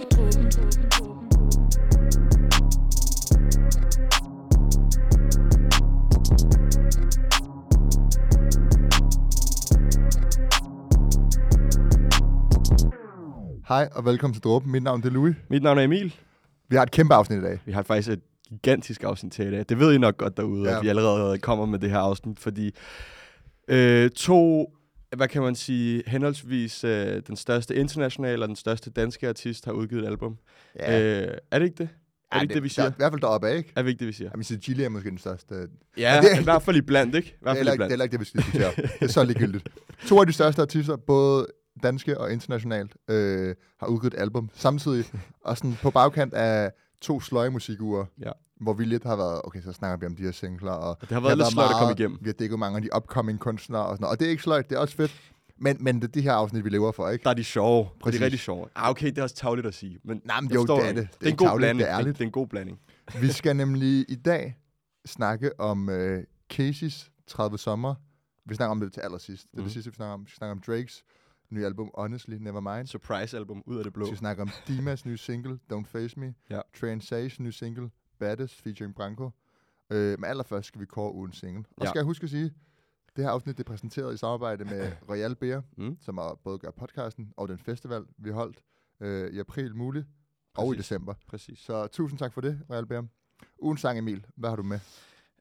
Hej og velkommen til Dråben. Mit navn er Louis. Mit navn er Emil. Vi har et kæmpe afsnit i dag. Vi har faktisk et gigantisk afsnit til i dag. Det ved I nok godt derude, ja. at vi allerede kommer med det her afsnit, fordi øh, to, hvad kan man sige, henholdsvis øh, den største internationale og den største danske artist har udgivet et album. Ja. Øh, er det ikke det? Er det ikke det, vi siger? Der, I hvert fald deroppe ikke? Er det ikke det, vi siger? Sige, Gilly er måske den største. Det Ja, det- i hvert fald i blandt, ikke? I er hvert fald i ikke, det er heller ikke det, vi skal diskutere. det er så ligegyldigt. To af de største artister, både danske og internationalt, øh, har udgivet et album samtidig. og sådan på bagkant af to sløje musikuger, Ja. Hvor vi lidt har været, okay, så snakker vi om de her singler. Og Det har været lidt sløjt at komme igennem. Vi har dækket mange af de upcoming kunstnere og sådan noget. Og det er ikke sløjt, det er også fedt. Men, men det er de her afsnit, vi lever for, ikke? Der er de sjove. Præcis. Præcis. De er rigtig sjove. Ah, okay, det er også tavligt at sige. Men Nej, men jo, det er dig. det. Det er en god tarveligt, blanding. Det er ærligt. Det er en god blanding. Vi skal nemlig i dag snakke om øh, Casey's 30 sommer. Vi snakker om det til allersidst. Det er Mhm. det sidste, vi snakker om. Vi skal snakke om Drakes nye album, Honestly, Nevermind. Surprise album ud af det blå. Vi skal snakke om Dimas nye single, Don't Face Me. Ja. Train Sage nye single, Baddest, featuring Branko. Øh, men allerførst skal vi kåre ugens single. Og Ja. skal jeg huske at sige, det her afsnit det er præsenteret i samarbejde med Royal Beer, Mm. som er både gør podcasten og den festival, vi holdt øh, i april muligt, og i december. Præcis. Så tusind tak for det, Royal Beer. Ugens sang, Emil. Hvad har du med?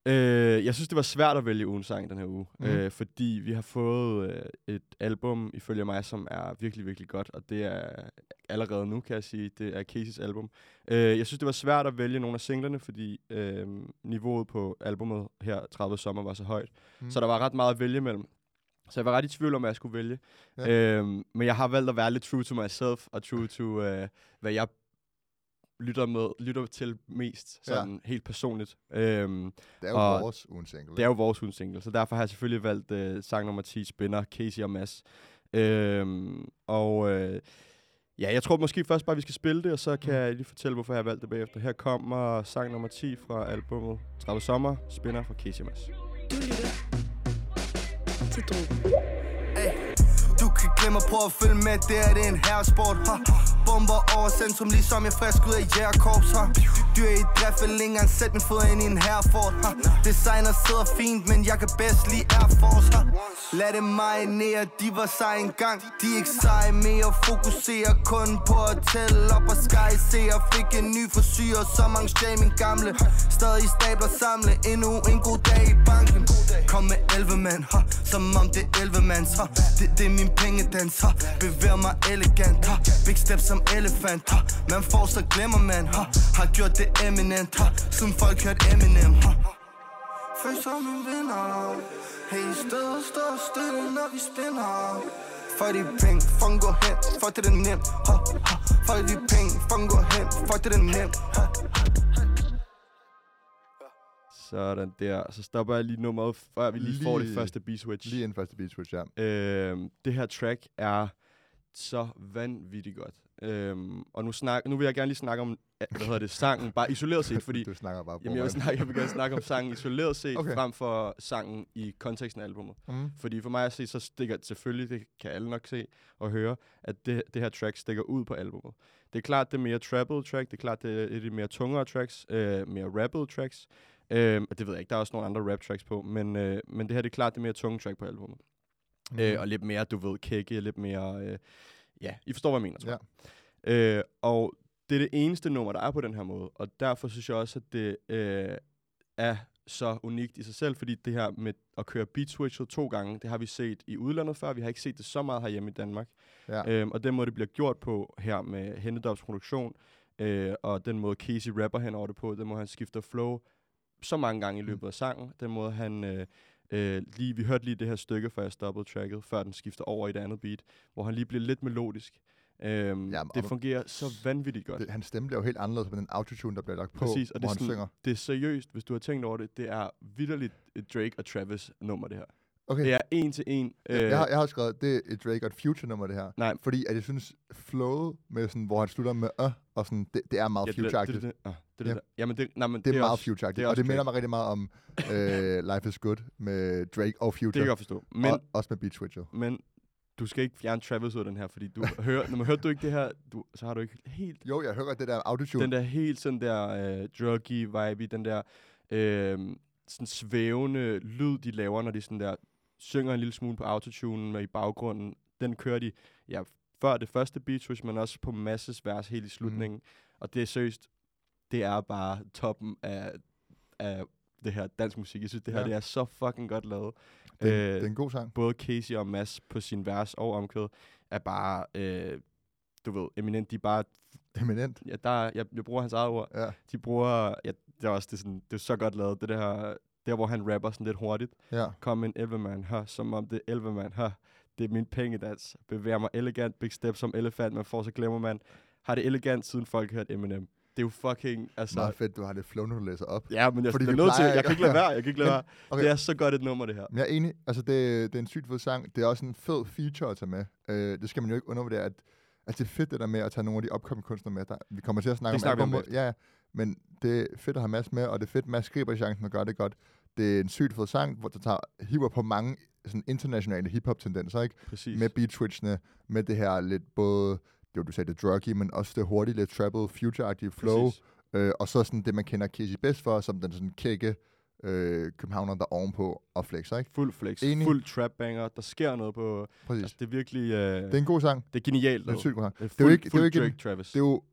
Øh, jeg synes, det var svært at vælge ugens sang den her uge, mm. øh, fordi vi har fået øh, et album, ifølge mig, som er virkelig, virkelig godt, og det er allerede nu, kan jeg sige, det er Casey's album. Øh, jeg synes, det var svært at vælge nogle af singlerne, fordi øh, niveauet på albumet her, 30 sommer, var så højt, Mm. så der var ret meget at vælge mellem. Så jeg var ret i tvivl om, hvad jeg skulle vælge. Ja. Øhm, men jeg har valgt at være lidt true to myself, og true to, øh, hvad jeg lytter, med, lytter til mest, Ja. sådan helt personligt. Øhm, Det er jo og vores ugens single. det er jo vores ugens single, så derfor har jeg selvfølgelig valgt øh, sang nummer 10, Spinner, Casey og Mads. Øhm, og øh, ja, jeg tror måske først bare, vi skal spille det, og så kan Mm. jeg lige fortælle, hvorfor jeg har valgt det bagefter. Her kommer sang nummer 10 fra albumet 30 Sommer, Spinner fra Casey og Mads. Du lytter til Drogen. Du kan glemme at prøve at følge med, det er det en herresport ha. Bomber over centrum, ligesom jeg frisk ud af jægerkorps ha. Dyr i drift, vil ikke engang sætte min fod ind i en Herford ha. Designer sidder fint, men jeg kan bedst lide Air Force ha. Lad det marinere, de var sej engang De er ikke seje mere, fokuserer kun på at tælle op og sky Se jeg fik en ny forsyre, så mange stjæl min gamle Stadig stabler samle, endnu en god dag i banken Kom med 11 mand, ha, som om det er 11 mands ha. Det, det er min pengedans, ha. bevæger mig elegant ha. Big steps som elefant, ha. man får så glemmer man ha. Har gjort det eminent, ha. siden folk hørte Eminem ha. Følg som en vinder Hey, stedet står stille, når vi spinner For de penge, fuck gå hen, fuck det er nemt ha, ha. For de penge, fuck gå hen, fuck det er nemt ha. Sådan der. Så stopper jeg lige nummeret, før vi lige, får det Lige- første B-switch. Lige inden første beat switch, ja. Øhm, det her track er så vanvittigt godt. Øhm, og nu, snak, nu vil jeg gerne lige snakke om, hvad hedder det, sangen, bare isoleret set, fordi Du snakker bare på jamen, jeg, vil snakke, jeg vil gerne snakke om sangen isoleret set, Okay. frem for sangen i konteksten af albumet. Mm. Fordi for mig at se, så stikker selvfølgelig, det kan alle nok se og høre, at det, det her track stikker ud på albumet. Det er klart, det er mere trapped track, det er klart, det er de mere tungere tracks, øh, mere rappede tracks. Øh, det ved jeg ikke, der er også nogle andre rap tracks på, men, øh, men det her det er klart det mere tunge track på albumet. Mm. Øh, og lidt mere, du ved, kække, lidt mere... Øh, ja, I forstår, hvad jeg mener, tror Ja. jeg. Øh, og det er det eneste nummer, der er på den her måde. Og derfor synes jeg også, at det øh, er så unikt i sig selv, fordi det her med at køre beat switchet to gange, det har vi set i udlandet før. Vi har ikke set det så meget herhjemme i Danmark. Ja. Øhm, og den måde, det bliver gjort på her med Hennedops produktion, øh, og den måde Casey rapper hen over det på, den måde han skifter flow så mange gange i løbet af sangen, den måde han... Øh, Øh, lige, vi hørte lige det her stykke, før jeg stoppede tracket, før den skifter over i det andet beat, hvor han lige bliver lidt melodisk. Øhm, Jamen, det fungerer så vanvittigt godt. Det, hans stemme bliver jo helt anderledes med den autotune, der bliver lagt på, Præcis, og det er, sådan, synger. det er seriøst, hvis du har tænkt over det. Det er vidderligt et Drake og Travis nummer, det her. Okay, Det er en til en. jeg, jeg, har, jeg har skrevet, det er et Drake og et Future nummer, det her. Nej. Fordi at jeg synes, flowet med sådan, hvor han slutter med øh, og sådan, det, det er meget ja, det, future det, det, det, ah, det, Ja. det, der. Jamen, det, nej, men Det er, meget også, future det er og det minder mig rigtig meget om øh, Life is Good med Drake og Future. Det kan jeg forstå. Men, og, også med Beat Switcher. men du skal ikke fjerne Travis ud af den her, fordi du hører, når man hørte du ikke det her, du, så har du ikke helt Jo, jeg hører det der autotune. den der helt sådan der øh, druggy vibe, den der øh, sådan svævende lyd, de laver, når de sådan der synger en lille smule på autotunen og i baggrunden. Den kører de, ja, før det første beat switch, men også på masses vers helt i slutningen. Mm. Og det er seriøst, det er bare toppen af, af det her dansk musik. Jeg synes, det her Ja. det er så fucking godt lavet. Det, øh, det er en god sang. Både Casey og Mads på sin vers og omkvæd er bare, øh, du ved, eminent. De er bare, Eminent. ja, der, er- jeg, jeg bruger hans eget ord, Ja, de bruger, ja, det er også det er sådan, det er så godt lavet, det der, der hvor han rapper sådan lidt hurtigt. ja. Kom en 11 man her, som om det er 11 man her. Det er min pengedans. Bevæger mig elegant, big step som elefant, man får så glemmer man. Har det elegant, siden folk hørte Eminem. Det er jo fucking, altså... Meget fedt, du har det flow, når du læser op. Ja, men jeg, Fordi er nødt til, jeg kan ikke lade være, jeg kan ikke lade være. okay. Det er så godt et nummer, det her. Men jeg er enig. Altså, det, det er en sygt fed sang. Det er også en fed feature at tage med. Øh, det skal man jo ikke undervurdere, at, at det er fedt det der med at tage nogle af de opkommende kunstnere med. Der, vi kommer til at snakke Det om vi om. Ja, ja. men det er fedt at have Mads med, og det er fedt, at Mads griber chancen og gør det godt. Det er en sygt fed sang, hvor der tager, hiver på mange sådan internationale hip-hop-tendenser, ikke? Præcis. Med beat med det her lidt både, det var du sagde, det druggy, men også det hurtige, lidt treble, future-agtige flow. Præcis. Øh, og så sådan det, man kender Casey bedst for, som den sådan kække øh, københavner, der er ovenpå og flexer, ikke? Fuld flex, Enig. fuld trap banger. Der sker noget på... Præcis. Altså, det er virkelig... Øh, det er en god sang. det er genialt Det er en sygt god sang. Det er, Det er jo fuld, ikke- det er jo fuld ikke en- Drake Travis. Det er jo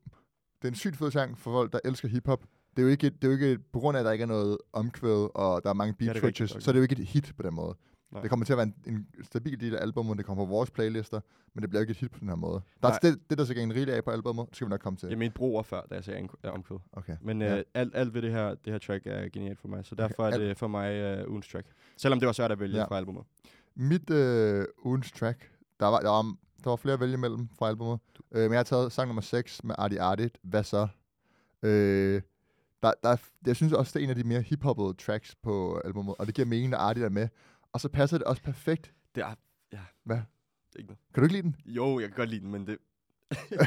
det er en sygt fed sang for folk, der elsker hiphop. Det er jo ikke, det er jo ikke på grund af, at der ikke er noget omkvæd, og der er mange Ja, beat er switches, nok. så er det jo ikke et hit på den måde. Nej. Det kommer til at være en, en stabil del af albumet, det kommer på vores playlister, men det bliver ikke et hit på den her måde. Der er det, det, der skal en rigeligt af på albumet, skal vi nok komme til. Jeg mente broer før, da jeg sagde omkvæd. Okay. Men Ja. øh, alt, alt ved det her, det her track er genialt for mig, så derfor er alt- det for mig øh, ugens track. Selvom det var svært at vælge Ja. fra albumet. Mit øh, ugens track, der var, der, var, der var flere at vælge imellem fra albumet, øh, men jeg har taget sang nummer 6 med Artie Artie, Hvad så? Øh, der, der, er- jeg synes også, det er en af de mere hiphoppede tracks på albumet, og det giver mening, at Artie er med. Og så passer det også perfekt. Det er... Ja. Hvad? Det er ikke noget. Kan du ikke lide den? Jo, jeg kan godt lide den, men det...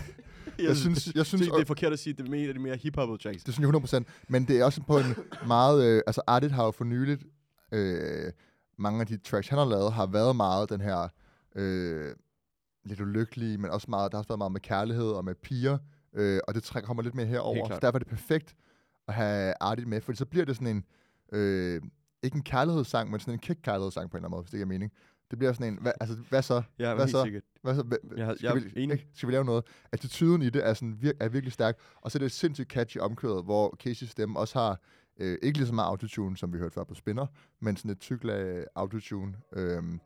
Jeg synes, jeg synes, det er forkert at sige, det er en af de mere hip-hoppede tracks. det synes jeg 100%, men det er også på en meget, øh, altså Artit har jo for nyligt, øh, mange af de tracks, han har lavet, har været meget den her, øh, lidt ulykkelige, men også meget, der har også været meget med kærlighed og med piger, øh, og det trækker kommer lidt mere herover, så derfor er det perfekt at have Artit med, for så bliver det sådan en, øh, ikke en kærlighedssang, men sådan en kick-kærlighedssang på en eller anden måde, hvis det giver mening. Det bliver sådan en, hvad, altså, hvad så? Ja, Hvad så? sikkert. Hvad så? Hva- Jeg har- skal, jeg er vi, enig. ikke? skal vi lave noget? Attituden i det er, sådan vir- er virkelig stærk. Og så er det sindssygt catchy omkvædet, hvor Casey's stemme også har, øh, ikke lige så meget autotune, som vi hørte før på Spinner, men sådan et tyk lag autotune. Øhm,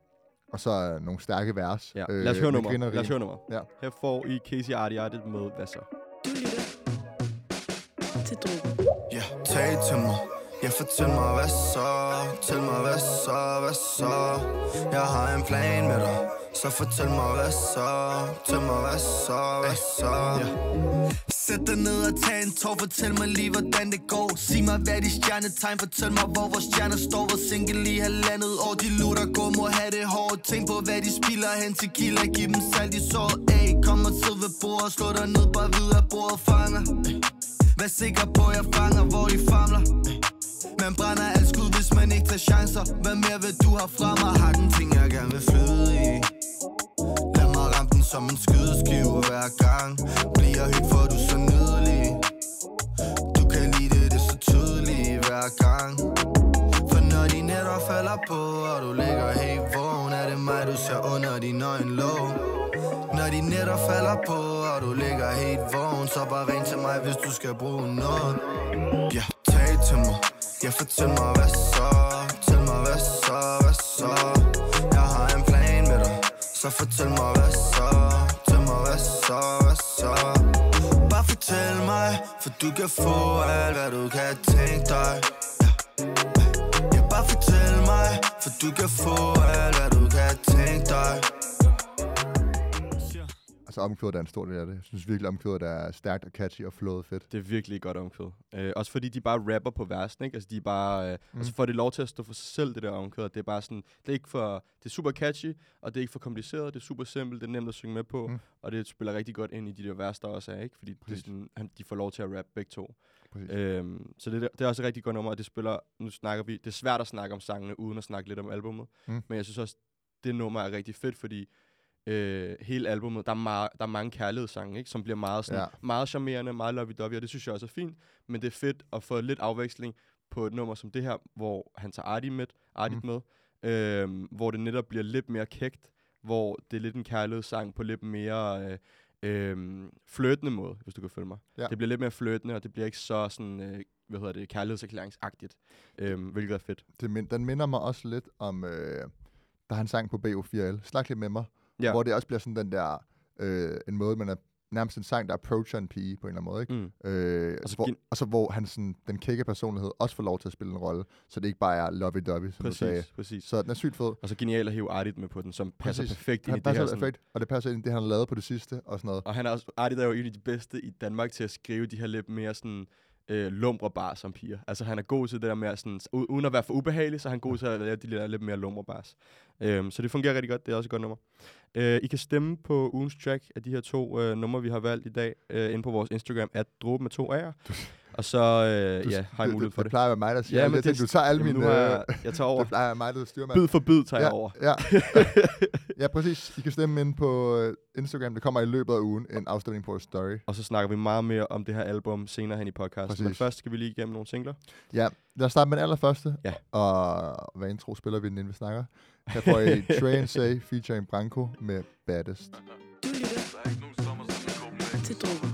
og så er nogle stærke vers. Ja. Lad os høre nummer. Lad os høre nummer. Ja. Her får I Casey Artie med Hvad så? Du lytter til. Ja, tag til mig Ja, fortæl mig hvad så? Tæl mig hvad så, hvad så? Jeg har en plan med dig Så fortæl mig hvad så? Tæl mig hvad så, hvad så? Ja. Sæt dig ned og tag en tår Fortæl mig lige hvordan det går. Sig mig hvad de stjernetegn? Fortæl mig hvor vores stjerner står. Hvor single i halvandet år? De lutter går må have det hårdt. Tænk på hvad de spilder hen til kilder. Giv dem salt i såret. Ey, kom og sid ved bordet. Slå dig ned bare videre bordet fanger. Vær sikker på, jeg fanger, hvor de famler. Man brænder alt skud, hvis man ikke tager chancer. Hvad mere vil du have fra mig? Har den ting, jeg gerne vil flyde i. Lad mig ramme den som en skydeskive hver gang. Bliver hyg, for du så nydelig. Du kan lide det, det er så tydeligt hver gang. For når de nætter falder på, og du ligger helt vågen Er det mig, du ser under din øjenlåg når de netter falder på, og du ligger helt vågen Så bare ring til mig, hvis du skal bruge noget. Ja, tag til mig. Ja, fortæl mig, hvad så? Fortæl mig, hvad så, hvad så? Jeg har en plan med dig. Så fortæl mig, hvad så? Fortæl mig, hvad så, hvad så? Bare fortæl mig For du kan få alt, hvad du kan tænke dig. Ja bare fortæl mig For du kan få alt, hvad du kan tænke dig. Altså omkvædet er en stor del af det. Jeg synes virkelig, omkvædet er stærkt og catchy og flowet fedt. Det er virkelig godt omkvæd. Øh, også fordi de bare rapper på versen, ikke? Altså de er bare... Øh, Mm. Altså får det lov til at stå for sig selv, det der omkvæd. Det er bare sådan... Det er ikke for... Det er super catchy, og det er ikke for kompliceret. Det er super simpelt, det er nemt at synge med på. Mm. Og det spiller rigtig godt ind i de der vers, der også er, ikke? Fordi det er sådan, han, de får lov til at rappe begge to. Præcis. Øhm, så det, det er også et rigtig godt nummer, og det spiller... Nu snakker vi... Det er svært at snakke om sangene, uden at snakke lidt om albummet. Mm. Men jeg synes også, det nummer er rigtig fedt, fordi øh, hele albummet. Der er, meget, der er mange kærlighedssange, ikke? som bliver meget, sådan, Ja. meget charmerende, meget lovey-dovey, og det synes jeg også er fint. Men det er fedt at få lidt afveksling på et nummer som det her, hvor han tager Artie med, Artie Mm. mm. med, øh, hvor det netop bliver lidt mere kægt, hvor det er lidt en kærlighedssang på lidt mere øh, øh, flirtende måde, hvis du kan følge mig. Ja. Det bliver lidt mere flirtende, og det bliver ikke så sådan, øh, hvad hedder det, kærlighedserklæringsagtigt, øh, hvilket er fedt. Det, min, den minder mig også lidt om, øh, da han sang på BO4L, Snak lidt med mig, Ja. hvor det også bliver sådan den der, øh, en måde, man er nærmest en sang, der approacher en pige på en eller anden måde, ikke? Mm. Øh, Og så hvor, og så hvor han sådan, den kække personlighed også får lov til at spille en rolle, så det ikke bare er lovey-dovey, som du sagde. Præcis, præcis. Så den er sygt fed. Og så genialt at hive Artit med på den, som passer Præcis. perfekt ind i Han det passer her. Sådan, perfekt, og det passer ind i det, han har lavet på det sidste, og sådan noget. Og han er også, Artit er jo en af de bedste i Danmark til at skrive de her lidt mere sådan øh, lumre bars som piger. Altså han er god til det der med at sådan, uden at være for ubehagelig, så er han god til at lave de der lidt mere lumre bars. Øhm, så det fungerer rigtig godt, det er også et godt nummer. Øh, I kan stemme på ugens track af de her to øh, numre, vi har valgt i dag, øh, inde på vores Instagram, at dråbe med to A'er. Og så øh, Du- ja, har det, mulighed det, for det, det. plejer at være mig, der siger Ja, men det, det- Du tager alle mine... Øh, jeg, jeg tager over. det plejer at være mig, der er styrmand. Bid for bid tager ja, jeg over. Ja. ja, præcis. I kan stemme ind på øh, Instagram. Det kommer i løbet af ugen en afstemning på vores story. Og så snakker vi meget mere om det her album senere hen i podcasten. Præcis. Men først skal vi lige igennem nogle singler. Ja, lad os starte med den allerførste. Ja. Og hvad intro spiller vi den, inden vi snakker? Her får I Train Say featuring Branko med Baddest. Du lytter til Drogen.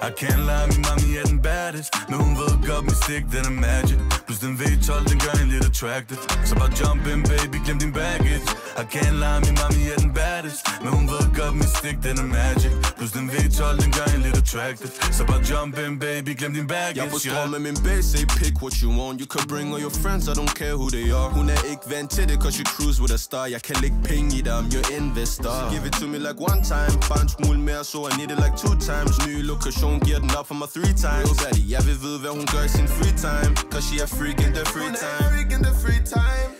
I can't lie, min mami er den baddest. Men hun ved godt, min stik, den er magic Plus den V12, den gør en lidt attractive. Så bare jump in, baby, glem din baggage. I can't lie, min mami er den baddest. Men hun ved godt, min stik, den er magic. Plus den V12, den gør en lidt attractive. Så bare jump in, baby, glem din baggage Jeg er på strøm med min base, say pick what you want. You can bring all your friends, I don't care who they are. Hun er ikke vant til det, cause you cruise with a star. Jeg kan lægge penge i dig, I'm your investor. Give it to me like one time, bare en smule mere Så I need it like two times. Ny lokation, giver den op for mig three times. Real daddy, jeg vil vide, hvad hun gør i sin free time. Cause she a freak in the free time. Freak in the free time.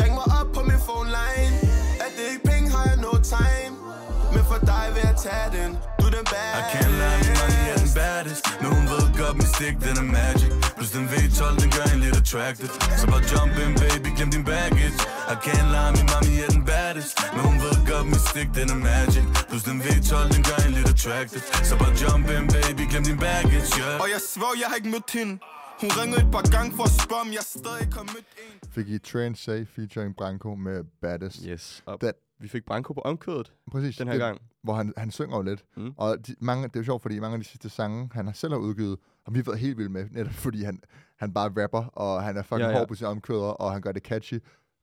Ring mig op på min phone line. Er det ikke penge, har jeg no time. Men for dig vil jeg tage den Du er den bad I can't lie, mami er den baddest. Men hun ved godt, min stik, den er magic. Plus den V12, den gør en lidt attractive Så bare jump in, baby, glem din baggage. I can't lie, min mami er den baddest. Men hun ved godt, min stik, den er magic. Plus den V12, den gør en lidt attractive Så bare jump in, baby, glem din baggage, yeah. Og jeg svær, jeg har ikke mødt hende Hun ringede et par gange for at spørge, om jeg stadig ikke har mødt en Fik I Train Say featuring Branko med Baddest. Yes. Og Den- vi fik Branko på omkødet Præcis. den her det, gang. Hvor han, han synger jo lidt. Mm. Og de, mange, det er jo sjovt, fordi mange af de sidste sange, han har selv har udgivet, og vi har været helt vilde med, netop fordi han, han bare rapper, og han er fucking Ja, ja, hård på sine omkvæder, og han gør det catchy,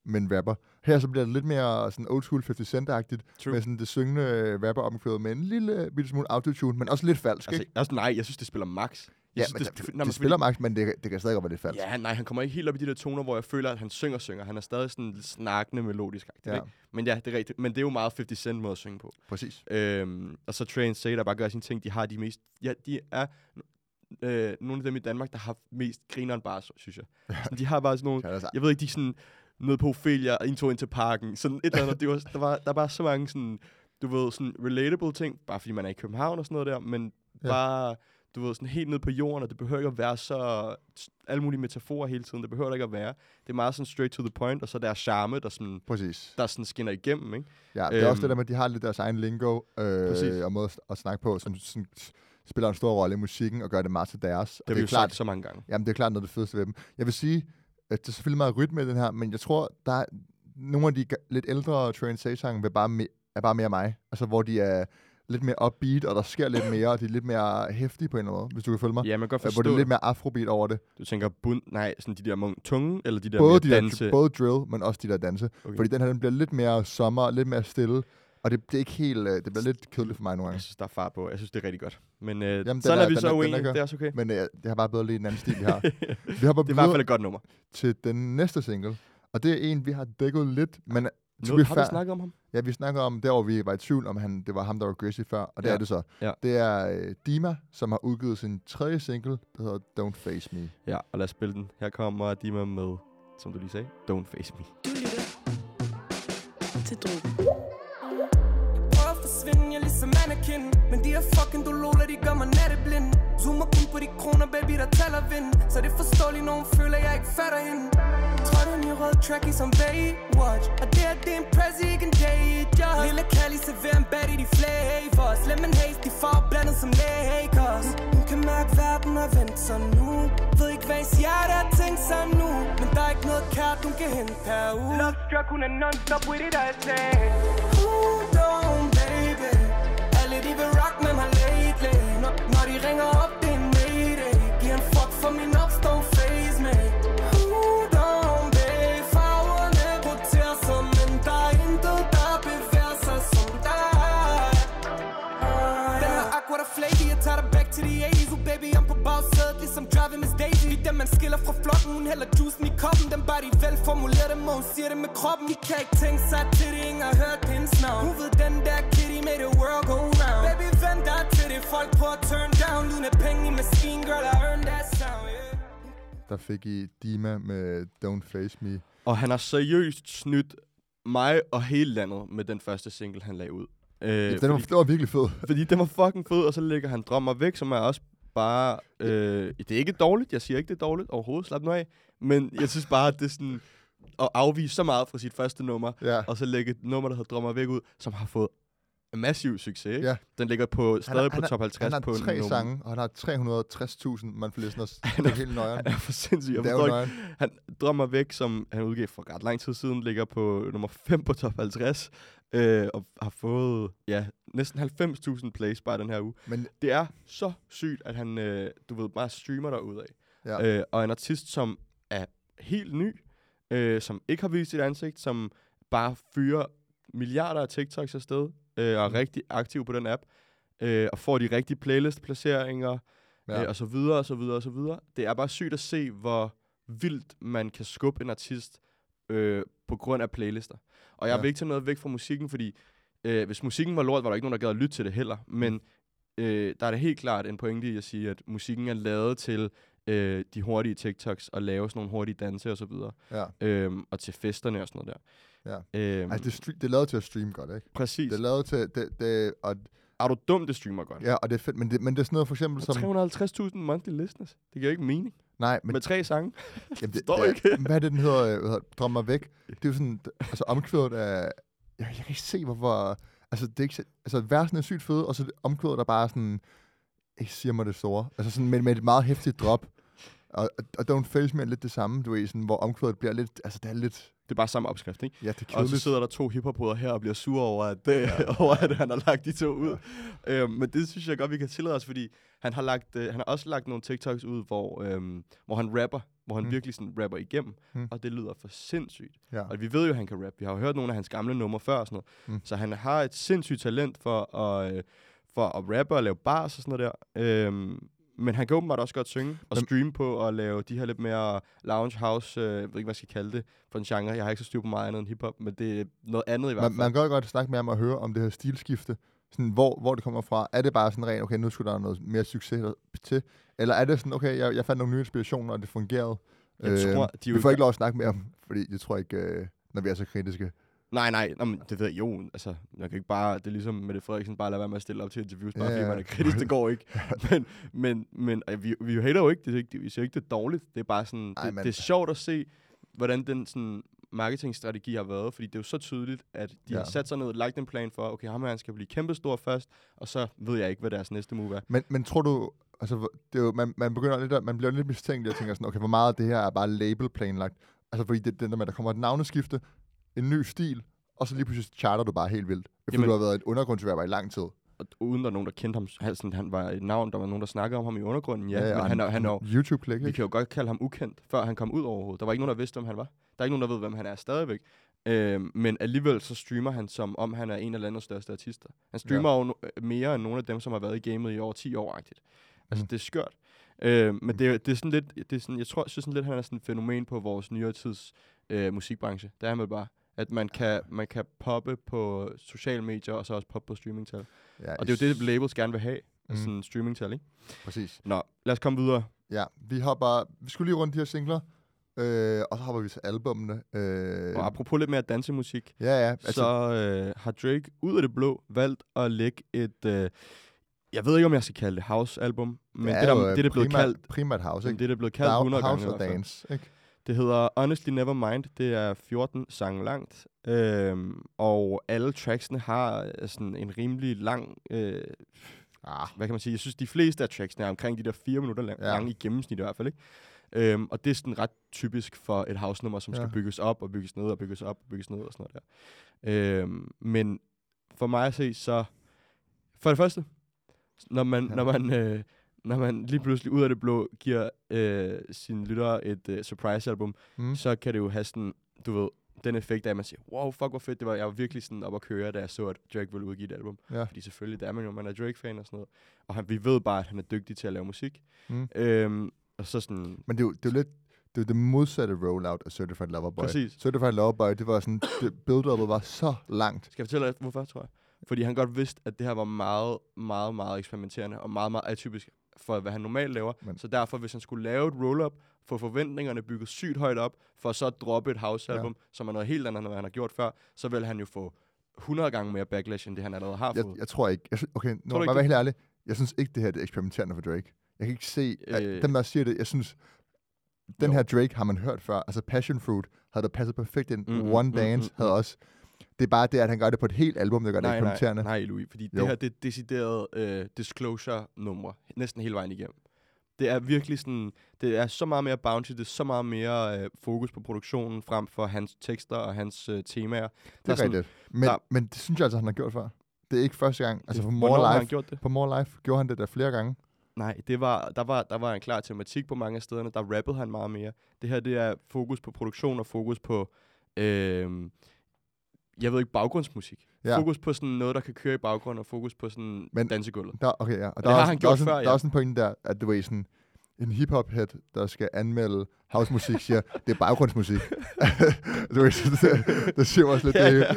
men rapper. Her så bliver det lidt mere sådan old school 50 Cent-agtigt, True. med sådan det syngende rapper omkvæder med en lille bitte smule autotune, men også lidt falsk, Altså, ikke? altså, nej, jeg synes, det spiller max. Ja, synes, men det, det, det, det spiller magt, men det, det kan stadig godt være lidt falsk. Ja, nej, han kommer ikke helt op i de der toner, hvor jeg føler, at han synger synger. Han er stadig sådan snakkende melodisk. Ja. Ja. Men ja, det er rigtigt. Men det er jo meget 50 Cent måde at synge på. Præcis. Øhm, og så Train Say, der bare gør sine ting. De har de mest... Ja, de er øh, nogle af dem i Danmark, der har mest grineren bare, synes jeg. Sådan, de har bare sådan nogle... Jeg ved ikke, de er sådan nede på Ophelia og indtog ind til parken. Sådan et eller andet. Det var, der, var, der var bare så mange sådan, du ved, sådan relatable ting, bare fordi man er i København og sådan noget der, men ja. bare, du ved, sådan helt ned på jorden, og det behøver ikke at være så, alle mulige metaforer hele tiden, det behøver det ikke at være. Det er meget sådan straight to the point, og så der charme, der sådan, præcis. der sådan skinner igennem, ikke? Ja, det er også Øhm, det der med, at de har lidt deres egen lingo øh, Præcis. og måde at, snakke på, som sådan, spiller en stor rolle i musikken og gør det meget til deres. Det og det jo er klart, sagt så mange gange. Jamen, det er klart noget af det fedeste ved dem. Jeg vil sige, at det er selvfølgelig meget rytme i den her, men jeg tror, der er nogle af de lidt ældre Train Say-sange er bare mere mig. Altså, hvor de er lidt mere upbeat, og der sker lidt mere, og de er lidt mere hæftige på en eller anden måde, hvis du kan følge mig. Ja, man kan godt Øh, forstå hvor det er lidt det. mere afrobeat over det. Du tænker bund, nej, sådan de der mung, tunge, eller de der Både, de der, danse. både drill, men også de der danse. Okay. Fordi den her, den bliver lidt mere sommer, lidt mere stille, og det, det er ikke helt, øh, det bliver lidt kedeligt for mig nogle gange. Jeg synes, der er far på. Jeg synes, det er rigtig godt. Men øh, Jamen, sådan er- er, vi den så uenige. Det er også okay. Men øh, det har bare bedre lige en anden stil, vi har. vi hopper Det er i hvert fald et godt nummer. til den næste single, og det er en, vi har dækket lidt, men Nu, har vi fair- snakket om ham? Ja, vi snakker om, der hvor vi var i tvivl om, han, det var ham, der var Grizzly før, og det Ja. er det så. Ja. Det er øh, Dima, som har udgivet sin tredje single, der hedder Don't Face Me. Ja, og lad os spille den. Her kommer Dima med, som du lige sagde, Don't Face Me. Du lytter til Drogen. Ligesom mannequin. Men de her fucking dololer, de gør mig natteblind. Zoomer kun på de kroner, baby, der taler vind. Så det er forståeligt, når hun føler, jeg ikke fatter hende. Trådte i rød tracky som Baywatch? Og det her, det er en prezi, ikke en date, ja. Lille Callie serverer en bat i de flavors. Lemon haze, de får blandet som Lakers Hun kan mærke, verden har vendt sig nu. Ved ikke, hvad ens hjerte har tænkt sig nu. Men der er ikke noget kært, hun kan hente per uge Love struck, hun er non-stop with it, I say. Hold on, baby Alle de vil rock med mig lately. Når, når de ringer op, det er en mayday Giv en fuck for min opstå face, man Hold on, baby Farverne roterer sig Men der er intet, der bevæger sig som dig Den er aqua, der flaky Jeg tager dig back to the 80's Oh baby, I'm på bagsædet Ligesom driving Miss Daisy Dem, man skiller fra flokken. Hun hælder juicen i koppen. Den bare de velformulerer dem Og hun siger det med kroppen. De kan ikke tænke sig til det Ingen har hørt hendes navn. Hun ved den der kitty Made the world go round. Baby, vent dig til det? Folk på at turn down. Lyden af penge i maskinen Girl, I earned that sound, yeah. Der fik I Dima med Don't Face Me. Og han har seriøst snydt mig og hele landet med den første single, han lagde ud. Øh, Ja, den var, fordi, det var virkelig fed. fordi den var fucking fed, og så lægger han Drømmer væk, som er også bare... Øh, det er ikke dårligt, jeg siger ikke, det er dårligt overhovedet, slap nu af. Men jeg synes bare, at det er sådan at afvise så meget fra sit første nummer, Ja. og så lægge et nummer, der hedder Drømmer væk ud, som har fået massiv succes. Ja. Den ligger på, stadig har- på han top 50 Han har på tre nummer. sange, og han har 360.000 monthly listeners. Det er helt nøjeren. Han er for sindssyg. Jeg Det er ikke. Han drømmer væk, som han udgav for ret lang tid siden, ligger på nummer 5 på top 50, øh, og har fået ja, næsten 90.000 plays bare den her uge. Men Det er så sygt, at han, øh, du ved, bare streamer derudad. Ja. Øh, og en artist, som er helt ny, øh, som ikke har vist sit ansigt, som bare fyrer milliarder af TikToks afsted, øh, og er Mm. rigtig aktiv på den app, øh, og får de rigtige playlist-placeringer, Ja. ja. øh, og så videre, og så videre, og så videre. Det er bare sygt at se, hvor vildt man kan skubbe en artist øh, på grund af playlister. Og jeg Ja. vil ikke tage noget væk fra musikken, fordi øh, hvis musikken var lort, var der ikke nogen, der gad at lytte til det heller. Men øh, der er det helt klart en pointe i at sige, at musikken er lavet til øh, de hurtige TikToks, og lave sådan nogle hurtige danse og så videre. ja. Øhm, og til festerne og sådan noget der. Øhm, Altså, det, er stre- det er lavet til at streame godt, ikke? præcis. Det er lavet til... Det, det, og, Er du dum, det streamer godt. ja, og det er fedt, men det, men det er sådan noget for eksempel som... 350.000 monthly listeners. Det giver ikke mening. Nej, Men, med tre sange. Jamen, det, Forstår det, ikke. Hvad er det, den hedder? øh, hedder Drømmer væk. Det er jo sådan, altså omkvædet af... Jeg, jeg kan ikke se, hvorfor... Altså, det er ikke, så- altså versen er sygt fed, og så det omkvædet, der bare sådan... Ikke siger mig det store. Altså sådan med, med et meget hæftigt drop. Og, og- Don't Face Me er lidt det samme, du ved, sådan, hvor omkvædet bliver lidt... Altså, det er lidt... Det er bare samme opskrift, ikke? Ja, det er Og så kedeligt. sidder der to hiphopbrødre her og bliver sure over, at, det, over, at han har lagt de to ud. Øhm, men det synes jeg godt, vi kan tillade os, fordi han har, lagt, øh, han har også lagt nogle TikToks ud, hvor, øhm, hvor han rapper, hvor han Mm. virkelig sådan rapper igennem, Mm. og det lyder for sindssygt. Ja. Og vi ved jo, at han kan rap. Vi har jo hørt nogle af hans gamle numre før og sådan noget. Mm. Så han har et sindssygt talent for at, øh, for at rappe og lave bars og sådan noget der. Øhm, men han kan åbenbart også godt synge og streame på og lave de her lidt mere lounge house, øh, jeg ved ikke, hvad jeg skal kalde det, for en genre. Jeg har ikke så styr på meget andet end hiphop, men det er noget andet i hvert Man, fald. man kan godt snakke med ham og høre om det her stilskifte. Sådan, hvor, hvor det kommer fra. Er det bare sådan rent, okay, nu skulle der noget mere succes til? Eller er det sådan, okay, jeg, jeg fandt nogle nye inspirationer, og det fungerede? Jeg Øh, tror, de vi får ikke lov at snakke med ham, fordi jeg tror ikke, øh, når vi er så kritiske. Nej, nej, nå, men det ved jeg jo. Altså, jeg kan ikke bare, det er ligesom Mette Frederiksen, bare lade være med at stille op til interviews, bare Ja, fordi man er kritisk, det går ikke. men, men, men øh, vi, vi hater jo ikke, det er ikke, vi siger ikke, det er dårligt. Det er bare sådan, Ej, det, men- det er sjovt at se, hvordan den sådan, marketingstrategi har været, fordi det er jo så tydeligt, at de Ja. har sat sig ned lagt en plan for, okay, ham her han skal blive kæmpestor først, og så ved jeg ikke, hvad deres næste move er. Men, men tror du, altså, det er jo, man, man, begynder lidt at, man bliver lidt mistænkelig og tænker sådan, okay, hvor meget af det her er bare label planlagt? Altså, fordi det, det der med, at der kommer et navneskifte, en ny stil, og så lige pludselig charter du bare helt vildt. Fordi Jamen- du har været et undergrundsrapper i lang tid. Og uden der er nogen, der kendte ham, han, sådan, han var et navn, der var nogen, der snakkede om ham i undergrunden, ja, ja, men og han, er- han er jo, YouTube-klik, Vi kan jo godt kalde ham ukendt, før han kom ud overhovedet. Der var ikke nogen, der vidste, hvem han var. Der er ikke nogen, der ved, hvem han er stadigvæk. Øhm, men alligevel så streamer han, som om han er en af landets største artister. Han streamer ja. jo no- øh, mere end nogle af dem, som har været i gamet i over 10 år. -agtigt. Altså, Mm. det er skørt. Øhm, men det, er- det er sådan lidt, det er sådan, jeg tror, jeg synes sådan lidt, han er sådan et fænomen på vores nyere tids øh, musikbranche. Det er han vel bare. At man kan, man kan poppe på sociale medier, og så også poppe på streamingtal. Ja, Og det er jo det, labels gerne vil have. Mm. Sådan streamingtal, ikke? Præcis. Nå, lad os komme videre. Ja, vi hopper, vi skulle lige rundt de her singler, øh, og så hopper vi til albumene. Øh, Og apropos lidt mere dansemusik, ja, ja. altså, så øh, har Drake ud af det blå valgt at lægge et, øh, jeg ved ikke om jeg skal kalde det house-album, men det, er der, jo, det, der er blevet kaldt, primært house, ikke? det, der er blevet kaldt 100 house gange. i og dance, ikke? Det hedder Honestly Nevermind. Det er 14 sange langt. Øhm, og alle tracksene har øh, sådan en rimelig lang... Øh, Ah, hvad kan man sige? Jeg synes, de fleste af tracksene er omkring de der fire minutter lang, Ja. lange i gennemsnit i hvert fald, ikke? Øhm, og det er sådan ret typisk for et house-nummer, som Ja. skal bygges op og bygges ned og bygges op og bygges ned og sådan noget der. Øhm, men for mig at se, så... For det første, når man, ja. når man, øh, når man lige pludselig ud af det blå giver øh, sine lyttere et øh, surprise-album, mm. så kan det jo have sådan, du ved, den effekt af, at man siger, wow, fuck, hvor fedt det var. Jeg var virkelig sådan op at køre, da jeg så, at Drake ville udgive et album. Ja. Fordi selvfølgelig, der er man jo, man er Drake-fan og sådan noget. Og han, vi ved bare, at han er dygtig til at lave musik. Mm. Øhm, og så sådan, Men det er, jo, det er jo lidt det, er jo det modsatte rollout af Certified Lover Boy. præcis. Certified Lover Boy, det var sådan, det build-up'et var så langt. Skal jeg fortælle dig, hvorfor, tror jeg? Fordi han godt vidste, at det her var meget, meget, meget eksperimenterende og meget, meget atypisk for, hvad han normalt laver. Men-. Så derfor, hvis han skulle lave et roll-up, få forventningerne bygget sygt højt op, for så at droppe et house-album, ja. som er noget helt andet, end hvad han har gjort før, så vil han jo få 100 gange mere backlash, end det han allerede har Jeg, fået. jeg tror ikke. Jeg, okay, nu du må jeg ikke være helt ærlig. Jeg synes ikke, det her er eksperimenterende for Drake. Jeg kan ikke se... Øh, Øh. dem, der siger det, jeg synes... Den Jo. her Drake har man hørt før. Altså Passion Fruit havde der passet perfekt ind. Mm, mm, One mm, Dance mm, havde mm. også... Det er bare det, at han gør det på et helt album, der gør det nej, eksperimenterende. nej, nej, Louis, fordi Jo. det her det er decideret øh, disclosure-numre, næsten hele vejen igennem. Det er virkelig sådan, det er så meget mere bounty, det er så meget mere øh, fokus på produktionen, frem for hans tekster og hans øh, temaer. Det er sådan- rigtigt. Men, der- men det synes jeg altså, han har gjort før. Det er ikke første gang. Altså Det- hvornår More han Life, gjort det? på More Life gjorde han det der flere gange. Nej, det var, der, var, der var en klar tematik på mange af stederne. Der rappede han meget mere. Det her, det er fokus på produktion og fokus på, øh, jeg ved ikke, baggrundsmusik. Ja. Fokus på sådan noget, der kan køre i baggrunden, og fokus på sådan Men- dansegulvet. Der, okay, ja. Og, det der er har også, han der er gjort også en, før, Der er ja. også en pointe der, at du ved sådan, en hip-hop-head, der skal anmelde housemusik, siger, det er baggrundsmusik. du ved, det, det siger også lidt Ja, det. ja.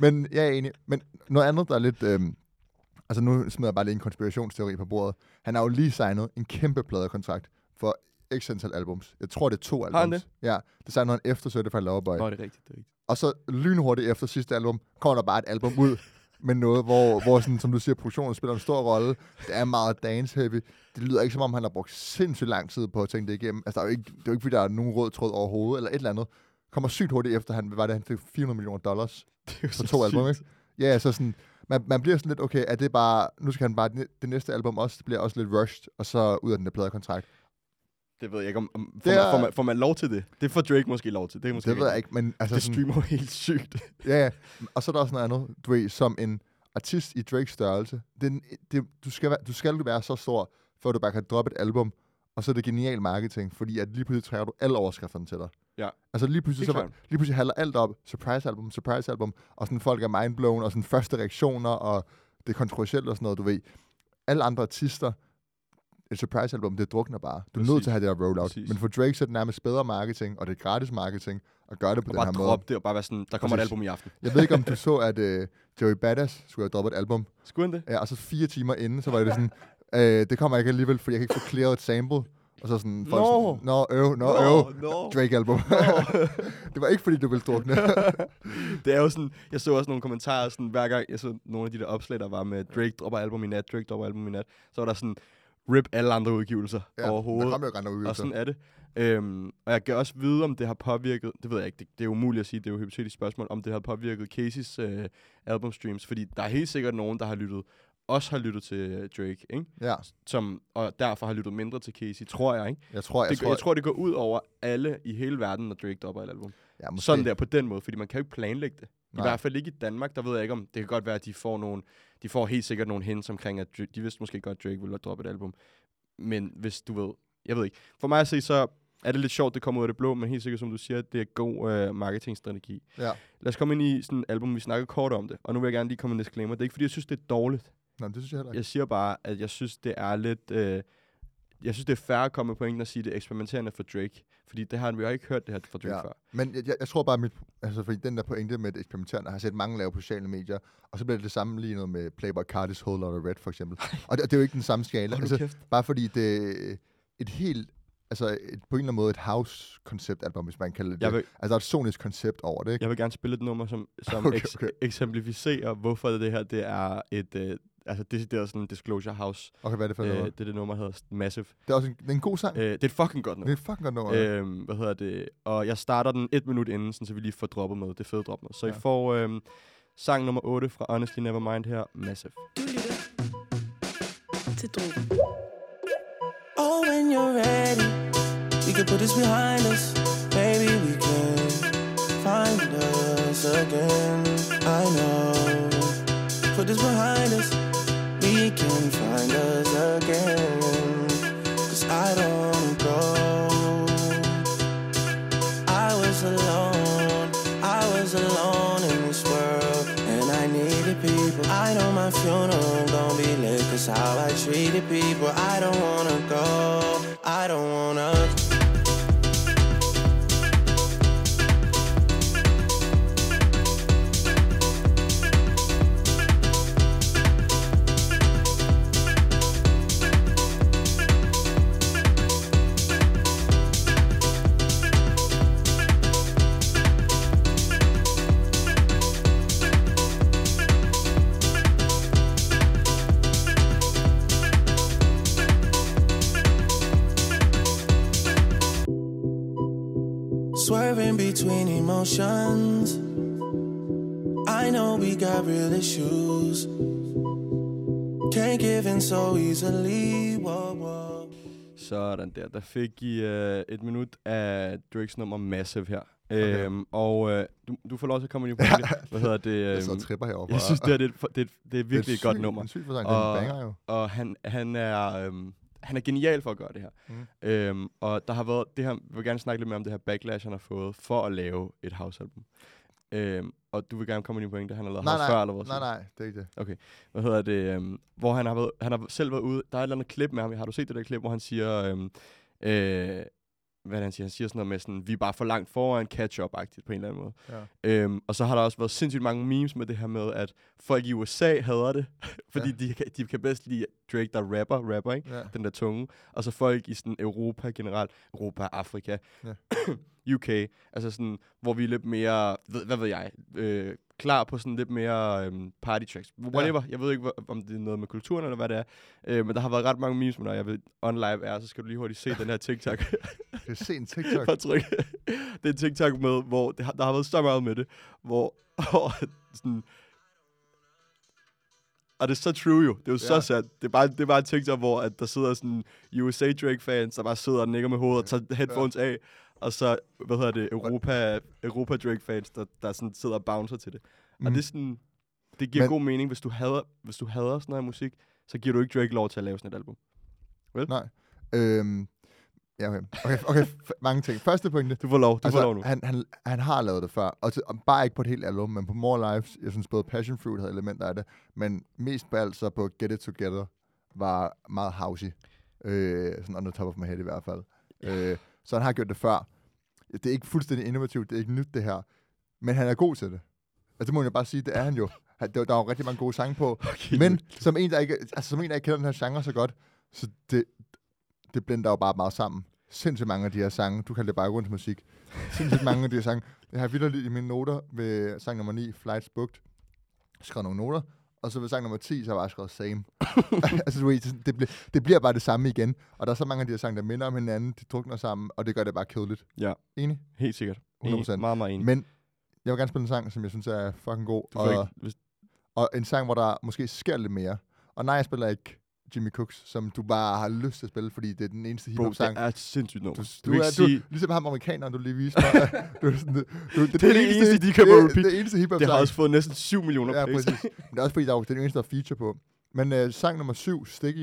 Men jeg er enig. Men noget andet, der er lidt... Øhm, altså nu smider jeg bare lige en konspirationsteori på bordet. Han har jo lige signet en kæmpe pladekontrakt for x antal albums. Jeg tror, det er to albums. han det? Ja, det signede han efter Certified Lover Boy. Nå, det er rigtigt, det er rigtigt. Og så lynhurtigt efter sidste album, kommer der bare et album ud med noget, hvor, hvor sådan, som du siger, produktionen spiller en stor rolle. Det er meget dance-heavy. Det lyder ikke, som om han har brugt sindssygt lang tid på at tænke det igennem. Altså, der er jo ikke, det er jo ikke, fordi der er nogen rød tråd overhovedet, eller et eller andet. Kommer sygt hurtigt efter, han, var det, han fik 400 millioner dollars Det er for to album, ikke? Ja, så sådan, man, man bliver sådan lidt, okay, er det bare, nu skal han bare, det, det næste album også, det bliver også lidt rushed, og så ud af den der pladekontrakt. Det ved jeg ikke, om, om får, Det man, er- får, man, får man lov til det? Det får Drake måske lov til. Det, er måske Det ved jeg ikke, men altså Det sådan, streamer jo helt sygt. Ja, ja. Og så er der også noget andet, du ved, som en artist i Drakes størrelse. Det, det, du, skal være, du skal være så stor, før du bare kan droppe et album, og så er det genial marketing, fordi at lige pludselig trækker du alle overskrifterne til dig. Ja. Altså lige pludselig, så, lige pludselig handler alt op, surprise album, surprise album, og sådan folk er mindblown, og sådan første reaktioner, og det er kontroversielt og sådan noget, du ved. Alle andre artister, et surprise album, det drukner bare. Du er nødt Præcis. til at have det her rollout. Præcis. Men for Drake så er det nærmest bedre marketing, og det er gratis marketing, at gøre det på Og den bare her måde. droppe det og bare være sådan, der kommer et Præcis. album i aften. Jeg ved ikke, om du så, at øh, Joey Badass skulle have droppet et album. Skulle han det? Ja, og så fire timer inden, så var det sådan, øh, det kommer ikke alligevel, fordi jeg kan ikke få clearet et sample. Og så sådan, folk Nå. sådan, nå, øv, nå, øv, no. Drake-album. det var ikke, fordi du ville drukne. det er jo sådan, jeg så også nogle kommentarer, sådan, hver gang jeg så nogle af de der opslag, der var med Drake dropper album i nat, Drake dropper album i nat, så var der sådan, rip alle andre udgivelser ja, der overhovedet. ikke andre Og udgivelser. sådan er det. Øhm, og jeg kan også vide, om det har påvirket, det ved jeg ikke, det, det er umuligt at sige, det er jo et hypotetisk spørgsmål, om det har påvirket Casey's øh, albumstreams, fordi der er helt sikkert nogen, der har lyttet, også har lyttet til øh, Drake, ikke? Ja, Som, og derfor har lyttet mindre til Casey, tror jeg, ikke? jeg tror, jeg, det, tror, jeg tror, det går ud over alle i hele verden, når Drake dropper et album. ja, måske. Sådan der på den måde, fordi man kan jo ikke planlægge det. I Nej. hvert fald ikke i Danmark, der ved jeg ikke om, det kan godt være, at de får nogle, de får helt sikkert nogle hints omkring, at Drake, de vidste måske godt, at Drake ville droppe et album. Men hvis du ved, jeg ved ikke. For mig at se, så er det lidt sjovt, det kommer ud af det blå, men helt sikkert, som du siger, det er god øh, marketingstrategi. Ja. Lad os komme ind i sådan et album, vi snakker kort om det. Og nu vil jeg gerne lige komme med en disclaimer. Det er ikke, fordi jeg synes, det er dårligt. Men det synes jeg heller ikke. Jeg siger bare, at jeg synes, det er lidt... Øh, jeg synes, det er fair at komme med pointen og sige, det er eksperimenterende for Drake. Fordi det har vi har ikke hørt det her fra Drake Ja. før. Men jeg, jeg, jeg tror bare, mit, altså fordi den der pointe med det eksperimenterende, har set mange lave på sociale medier, og så bliver det det samme lige noget med Playboy Cardis Whole Lotta Red, for eksempel. Og det, det, er jo ikke den samme skala. Nu Altså, kæft. bare fordi det et helt, altså et, på en eller anden måde et house-konceptalbum, hvis man kalder det Jeg det. vil, Altså der er et sonisk koncept over det, ikke? Jeg vil gerne spille et nummer, som, som Okay, okay, okay. eksemplificerer, hvorfor det her det er et, øh, altså decideret sådan Disclosure House. Okay, hvad er det for Øh, noget? det er det nummer, der hedder Massive. Det er også en, det er en god sang. Øh, det er et fucking godt det nummer. er et fucking godt nummer. Øh, hvad hedder det? Og jeg starter den et minut inden, sådan, så vi lige får droppet med. Det er fede drop med. Så ja. I får øhm, sang nummer 8 fra Honestly Nevermind her, Massive. Du lytter til Drogen. Oh, when you're ready, we can put this behind us. Baby, we can find us again. I know. Put this behind us, can find us again. Cause I don't wanna go. I was alone, I was alone in this world, and I needed people. I know my funeral gon' be lit, cause how I treated people. I don't wanna go, I don't wanna. Sådan der. Der fik I øh, et minut af Drakes nummer Massive her. Okay. Øhm, og øh, du, du får lov til at komme ind i pointet. Hvad hedder det? jeg øhm, og tripper herovre. jeg synes, det, er, det, er, et- det, er, et- det er virkelig et godt nummer. Det er en syg for sang. Det er Og- en banger jo. og han, han er øhm, han er genial for at gøre det her. Mm. Øhm, og der har været det her, jeg vil gerne snakke lidt mere om det her backlash, han har fået for at lave et house-album. Øhm, og du vil gerne komme ind i pointe, han har lavet Nej, nej, før, eller hvad? nej, nej, det er ikke det. Hvad hedder det? Øhm, hvor han har, været, han har selv været ude, der er et eller andet klip med ham, har du set det der klip, hvor han siger, øhm, øh, hvad han siger? Han siger sådan noget med sådan, vi er bare for langt foran catch-up-agtigt på en eller anden måde. Ja. Øhm, og så har der også været sindssygt mange memes med det her med, at folk i USA hader det, fordi Ja. de, kan- de kan bedst lide Drake, der rapper, rapper, ikke? Ja. Den der tunge. Og så folk i sådan Europa generelt, Europa, Afrika, Ja. UK, altså sådan, hvor vi er lidt mere, ved, hvad ved jeg, øh, klar på sådan lidt mere øhm, party tracks. Whatever, jeg ved ikke, hvor, om det er noget med kulturen eller hvad det er, øh, men der har været ret mange memes, når jeg ved, on live er, så skal du lige hurtigt se den her TikTok. Kan se en TikTok. Tryk. det er en TikTok med, hvor det har, der har været så meget med det, hvor, hvor sådan, og det er så true jo. Det er jo ja. så Ja. sandt. Det er bare, det er bare en TikTok, hvor at der sidder sådan USA Drake-fans, der bare sidder og nikker med hovedet og tager headphones af. Og så, hvad hedder det, Europa, Europa Drake-fans, der, der sådan sidder og bouncer til det. Mm. Og det er sådan, det giver Men- god mening, hvis du hader, hvis du hader sådan noget musik, så giver du ikke Drake lov til at lave sådan et album. Nej. Øhm, ja, okay. Okay, okay mange ting. Første pointe. Du får lov, du får lov nu. altså, han, han, han har lavet det før, og, til, og bare ikke på et helt album, men på More Lives, jeg synes både Passion Fruit havde elementer af det, men mest på alt så på Get It Together var meget housey. Øh, sådan the top of my head i hvert fald. Øh, så han har gjort det før. Det er ikke fuldstændig innovativt, det er ikke nyt det her, men han er god til det. Altså det må jeg bare sige, det er han jo. Han, der, der er jo rigtig mange gode sange på, Okay, men som en, der ikke, altså, som en, der ikke kender den her genre så godt, så det, det blender jo bare meget sammen. Sindssygt mange af de her sange, du kalder det bare rundt musik. Sindssygt mange af de her sange. Jeg har vildt i mine noter ved sang nummer 9, Flights Booked, skrevet nogle noter, og så ved sang nummer 10, så har jeg bare skrevet same. altså, du ved, det, bliver, det bliver bare det samme igen. Og der er så mange af de her sange, der minder om hinanden, de drukner sammen, og det gør det bare kedeligt. Ja. Enig? Helt sikkert. 100%. Enig. Meget, meget enig. Men jeg vil gerne spille en sang, som jeg synes er fucking god. Du og, ikke, hvis, og en sang, hvor der måske sker lidt mere. Og nej, jeg spiller ikke Jimmy Cooks, som du bare har lyst til at spille, fordi det er den eneste bro, hiphop-sang. det er sindssygt nummer. Du, Du, du, er, ikke du, sige, ligesom ham amerikaneren, du lige viste mig. du, er sådan, du, det, Det er det eneste, de kan det, repeat. Det, det eneste hiphop det har også fået næsten 7 millioner Ja, plays. Men det er også fordi, der er, det den eneste, der er feature på. Men uh, sang nummer 7, Sticky.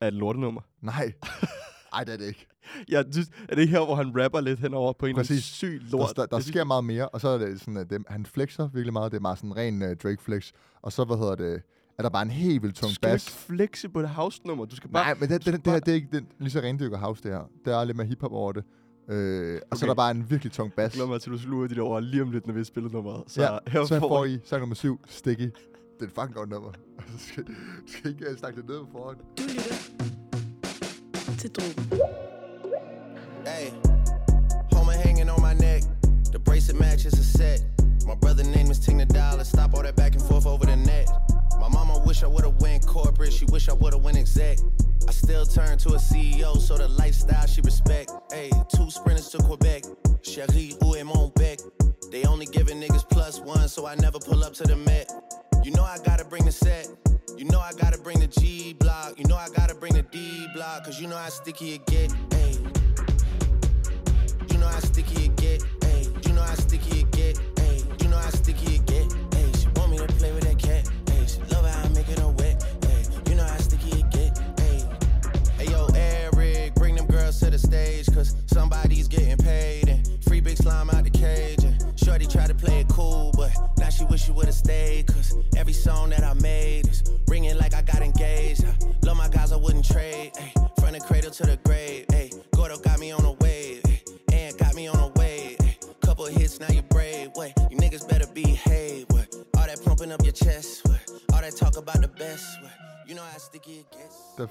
Er det et lortenummer? Nej. Ej, det er det ikke. Jeg synes, er det her, hvor han rapper lidt henover på en Præcis. syg Der, lort? der, der synes- sker meget mere, og så er det sådan, at det, han flexer virkelig meget. Det er meget sådan ren uh, Drake-flex. Og så, hvad hedder det, er der bare en helt vildt Du tung skal bass. ikke flexe på det house-nummer. Du skal bare... Nej, men det, det, det, bare- her, det er ikke den, lige så rendyrket house, det her. Der er lidt mere hiphop over det. Øh, og så er Okay. der bare en virkelig tung Jeg bass. glæder mig til, at du sluger de der ord lige om lidt, når vi spiller nummeret. Så Ja, her så får får I... Sang nummer 7, Sticky. Det er et fucking godt nummer. Altså, skal, skal ikke uh, snakke lidt ned på forhånd. Du lytter til Drogen. Hey, Homer hanging on my neck. The bracelet matches a set. My brother name is Tina Dollar. Stop all that back and forth over the net. My mama wish I would've went corporate, she wish I would've went exec. I still turn to a CEO, so the lifestyle she respect. Hey, two sprinters to Quebec. Cherie, où est mon bec? They only giving niggas plus one, so I never pull up to the Met. You know I gotta bring the set. You know I gotta bring the G block. You know I gotta bring the D block, cause you know how sticky it get. Hey. You know how sticky it get. Hey. You know how sticky it get. Hey. You know how sticky it get.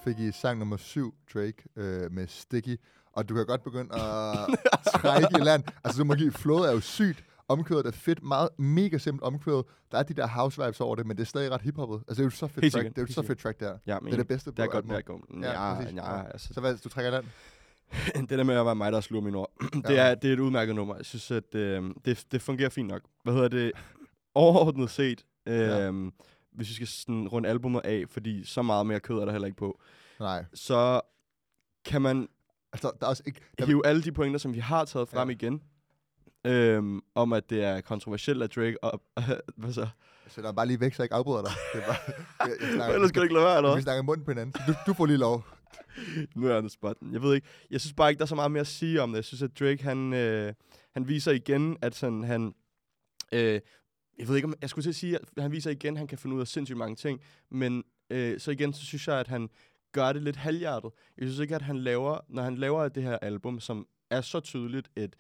Fik I sang nummer 7, Drake, øh, med Sticky. Og du kan godt begynde at trække i land. Altså, du må give, flowet er jo sygt. Omkvædet er fedt, meget mega simpelt omkvædet. Der er de der house vibes over det, men det er stadig ret hiphoppet. Altså, det er jo så fedt Helt track. Det er jo så fedt track, der. Ja, det er det bedste Det er på godt, det er godt. Ja, Ja, ja, altså, Så hvad, du trækker i land? det der med at være mig, der sluger mine ord, det, er, det er et udmærket nummer. Jeg synes, at øh, det, det fungerer fint nok. Hvad hedder det? Overordnet set, øh, Ja. Hvis vi skal sådan runde albumet af, fordi så meget mere kød er der heller ikke på, Nej. så kan man Altså, der er også ikke... Der, hive alle de pointer, som vi har taget frem Ja. igen, øhm, om at det er kontroversielt at Drake og... hvad så? så der er bare lige væk, så jeg ikke afbryder dig. Det er bare, jeg, jeg snakker, Ellers skal du ikke lade være, eller Vi snakker i munden på hinanden. Du, du får lige lov. Nu er jeg on the spot. Jeg ved ikke. Jeg synes bare ikke, der er så meget mere at sige om det. Jeg synes, at Drake, han, øh, han viser igen, at sådan, han... Øh, jeg ved ikke, om jeg skulle til at sige, at han viser igen, at han kan finde ud af sindssygt mange ting. Men øh, så igen, så synes jeg, at han gør det lidt halvhjertet. Jeg synes ikke, at han laver, når han laver det her album, som er så tydeligt et,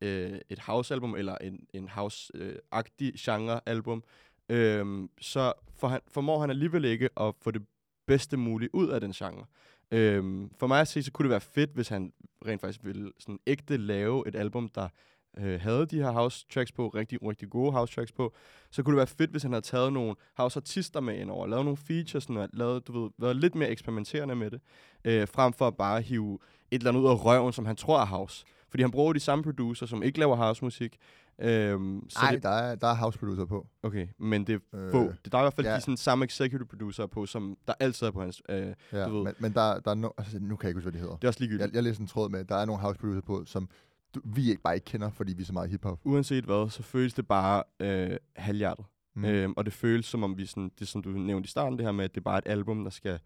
øh, et house-album, eller en, en house-agtig genre-album, øh, så for han, formår han alligevel ikke at få det bedste mulige ud af den genre. Øh, for mig at se, så kunne det være fedt, hvis han rent faktisk ville sådan ægte lave et album, der øh, havde de her house tracks på, rigtig, rigtig gode house tracks på. Så kunne det være fedt, hvis han havde taget nogle house artister med ind over, lavet nogle features, og lavet, du ved, været lidt mere eksperimenterende med det, øh, frem for at bare hive et eller andet ud af røven, som han tror er house. Fordi han bruger de samme producer, som ikke laver housemusik. Øhm, så det, der er, der er house producer på. okay, men det er Øh, få. Det, der er i hvert fald ja. de sådan, samme executive producer på, som der altid er på hans... Øh, Ja, Du ved. men, men der, der er no, altså, nu kan jeg ikke huske, hvad de hedder. det er også ligegyldigt. Jeg, jeg læste en tråd med, der er nogle house producer på, som du, vi ikke bare ikke kender, fordi vi er så meget hiphop. uanset hvad, så føles det bare øh, halvhjertet. Mm. Mm. Øhm, og det føles som om vi sådan, det som du nævnte i starten, det her med, at det er bare et album, der skal,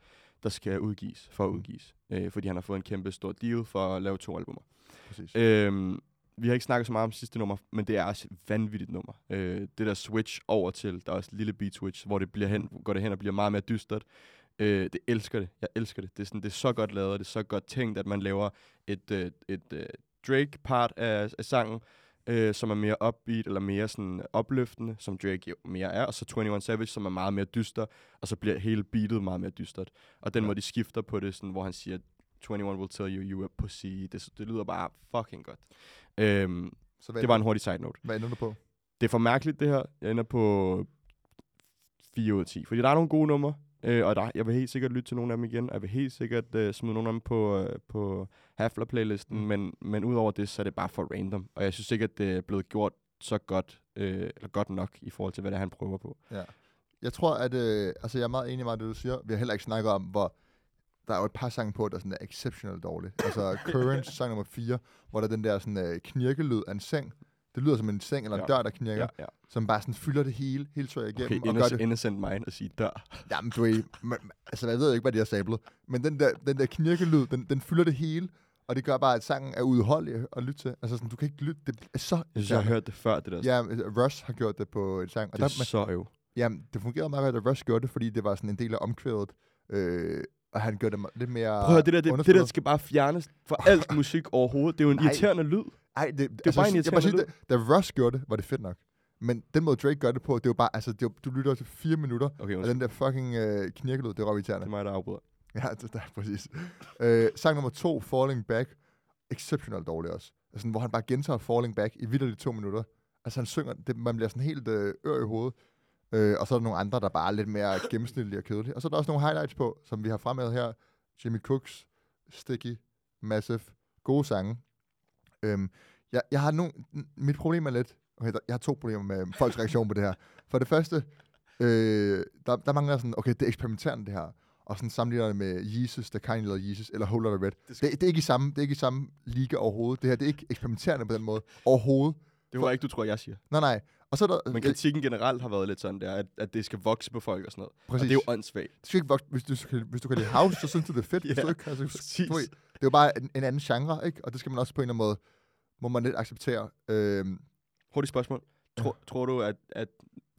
der skal udgives, for at Mm. udgives. Øh, fordi han har fået en kæmpe stor deal for at lave to albumer. Præcis. Øhm, vi har ikke snakket så meget om sidste nummer, men det er også et vanvittigt nummer. Øh, det der switch over til, der er også et lille beat switch, hvor det bliver hen, går det hen og bliver meget mere dystert. Øh, det elsker det. Jeg elsker det. Det er, sådan, det er så godt lavet, og det er så godt tænkt, at man laver et, øh, et øh, Drake-part af, af sangen, øh, som er mere upbeat eller mere sådan opløftende, som Drake jo mere er, og så 21 Savage, som er meget mere dyster, og så bliver hele beatet meget mere dystert. Og den Ja. måde, de skifter på det, sådan, hvor han siger, 21 will tell you you a pussy. Det, det lyder bare fucking godt. Øhm, Så det var en hurtig side note. hvad ender du på? Det er for mærkeligt, det her. Jeg ender på 4 ud af 10. Fordi der er nogle gode numre, øh, og der, jeg vil helt sikkert lytte til nogle af dem igen, og jeg vil helt sikkert øh, smide nogle af dem på, øh, på Hafler-playlisten, Mm. men, men udover det, så er det bare for random. Og jeg synes ikke, at det er blevet gjort så godt, øh, eller godt nok i forhold til, hvad det er, han prøver på. Jeg tror, at... Øh, altså, jeg er meget enig med det, du siger. Vi har heller ikke snakket om, hvor... Der er jo et par sange på, der sådan er exceptionelt dårlige. Altså, Current, sang nummer 4, hvor der er den der sådan øh, knirkelyd af en seng. Det lyder som en seng eller en Ja. dør, der knirker. Ja, ja. Som bare sådan fylder det hele, hele tøjet Okay, igennem. og gør innocent, det, innocent mind at sige dør. Jamen, du ved, men, altså, jeg ved ikke, hvad de har sablet. Men den der, den der knirkelyd, den, den fylder det hele. Og det gør bare, at sangen er udholdelig at lytte til. Altså, sådan, du kan ikke lytte. Det er så... Jeg synes, jeg har hørt det før, det der. Ja, Rush har gjort det på en sang. Og det er der, så jo. Jamen, det fungerede meget godt, at Rush gjorde det, fordi det var sådan en del af omkvædet. Øh, og han gjorde det lidt mere Prøv at det der, det, det der skal bare fjernes fra alt musik overhovedet. Det er jo en Nej. irriterende lyd. Ej, det, det er bare en jeg, jeg bare sige, da, da Rush gjorde det, var det fedt nok. Men den måde Drake gør det på, det er jo bare, altså, det er, du lytter til fire minutter, Okay, og den der fucking øh, knirkelyd, det er røv det er mig, der afbryder. Ja, det, det er præcis. øh, sang nummer to, Falling Back, exceptionelt dårlig også. Altså, hvor han bare gentager Falling Back i vidderligt to minutter. Altså, han synger, det, man bliver sådan helt øh, ør i hovedet. Øh, og så er der nogle andre, der bare er lidt mere gennemsnitlige og kedelige. Og så er der også nogle highlights på, som vi har fremhævet her. Jimmy Cooks, Sticky, Massive, gode sange. Øhm, jeg, jeg har nogle, mit problem er lidt, okay, der, jeg har to problemer med folks reaktion på det her. For det første, øh, der, der mangler sådan, okay, det er eksperimenterende det her. Og sådan sammenligner det med Jesus, The Kind Little Jesus, eller Whole Lotta Red. Det, det, er ikke i samme, det er ikke i samme liga overhovedet. Det her, det er ikke eksperimenterende på den måde. Overhovedet. Det var ikke, du tror, jeg siger. Nej, nej. Og så er der... Men kritikken generelt har været lidt sådan der, at, at det skal vokse på folk og sådan noget. Præcis. Og det er jo åndssvagt. Det skal ikke vokse. Hvis du, skal- hvis du kan lide house, så synes du, det er fedt. Hvis Ja, du ikke, altså, præcis. du det er jo bare en, en anden genre, ikke? Og det skal man også på en eller anden måde, må man lidt acceptere. Øhm, Hurtigt spørgsmål. Tror, tror du, at, at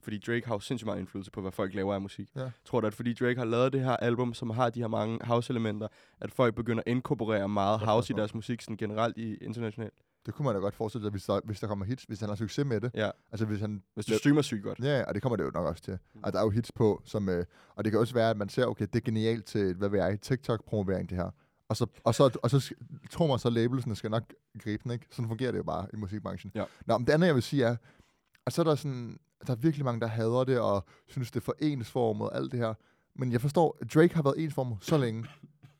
fordi Drake har jo sindssygt meget indflydelse på, hvad folk laver af musik. Ja. Tror du, at fordi Drake har lavet det her album, som har de her mange house-elementer, at folk begynder at inkorporere meget house i deres musik sådan generelt i internationalt? det kunne man da godt forestille sig, hvis der, hvis der kommer hits, hvis han har succes med det. Ja. Altså hvis han... Hvis du streamer sygt godt. Ja, og det kommer det jo nok også til. Mm. Og der er jo hits på, som... Øh, og det kan også være, at man ser, okay, det er genialt til, hvad ved jeg, TikTok-promovering, det her. Og så, og så, og så tror man så, labelsene skal nok gribe den, ikke? Sådan fungerer det jo bare i musikbranchen. Ja. Nå, men det andet, jeg vil sige er, at så er der sådan, der er virkelig mange, der hader det, og synes, det er for ensformet alt det her. Men jeg forstår, Drake har været ensformet så længe.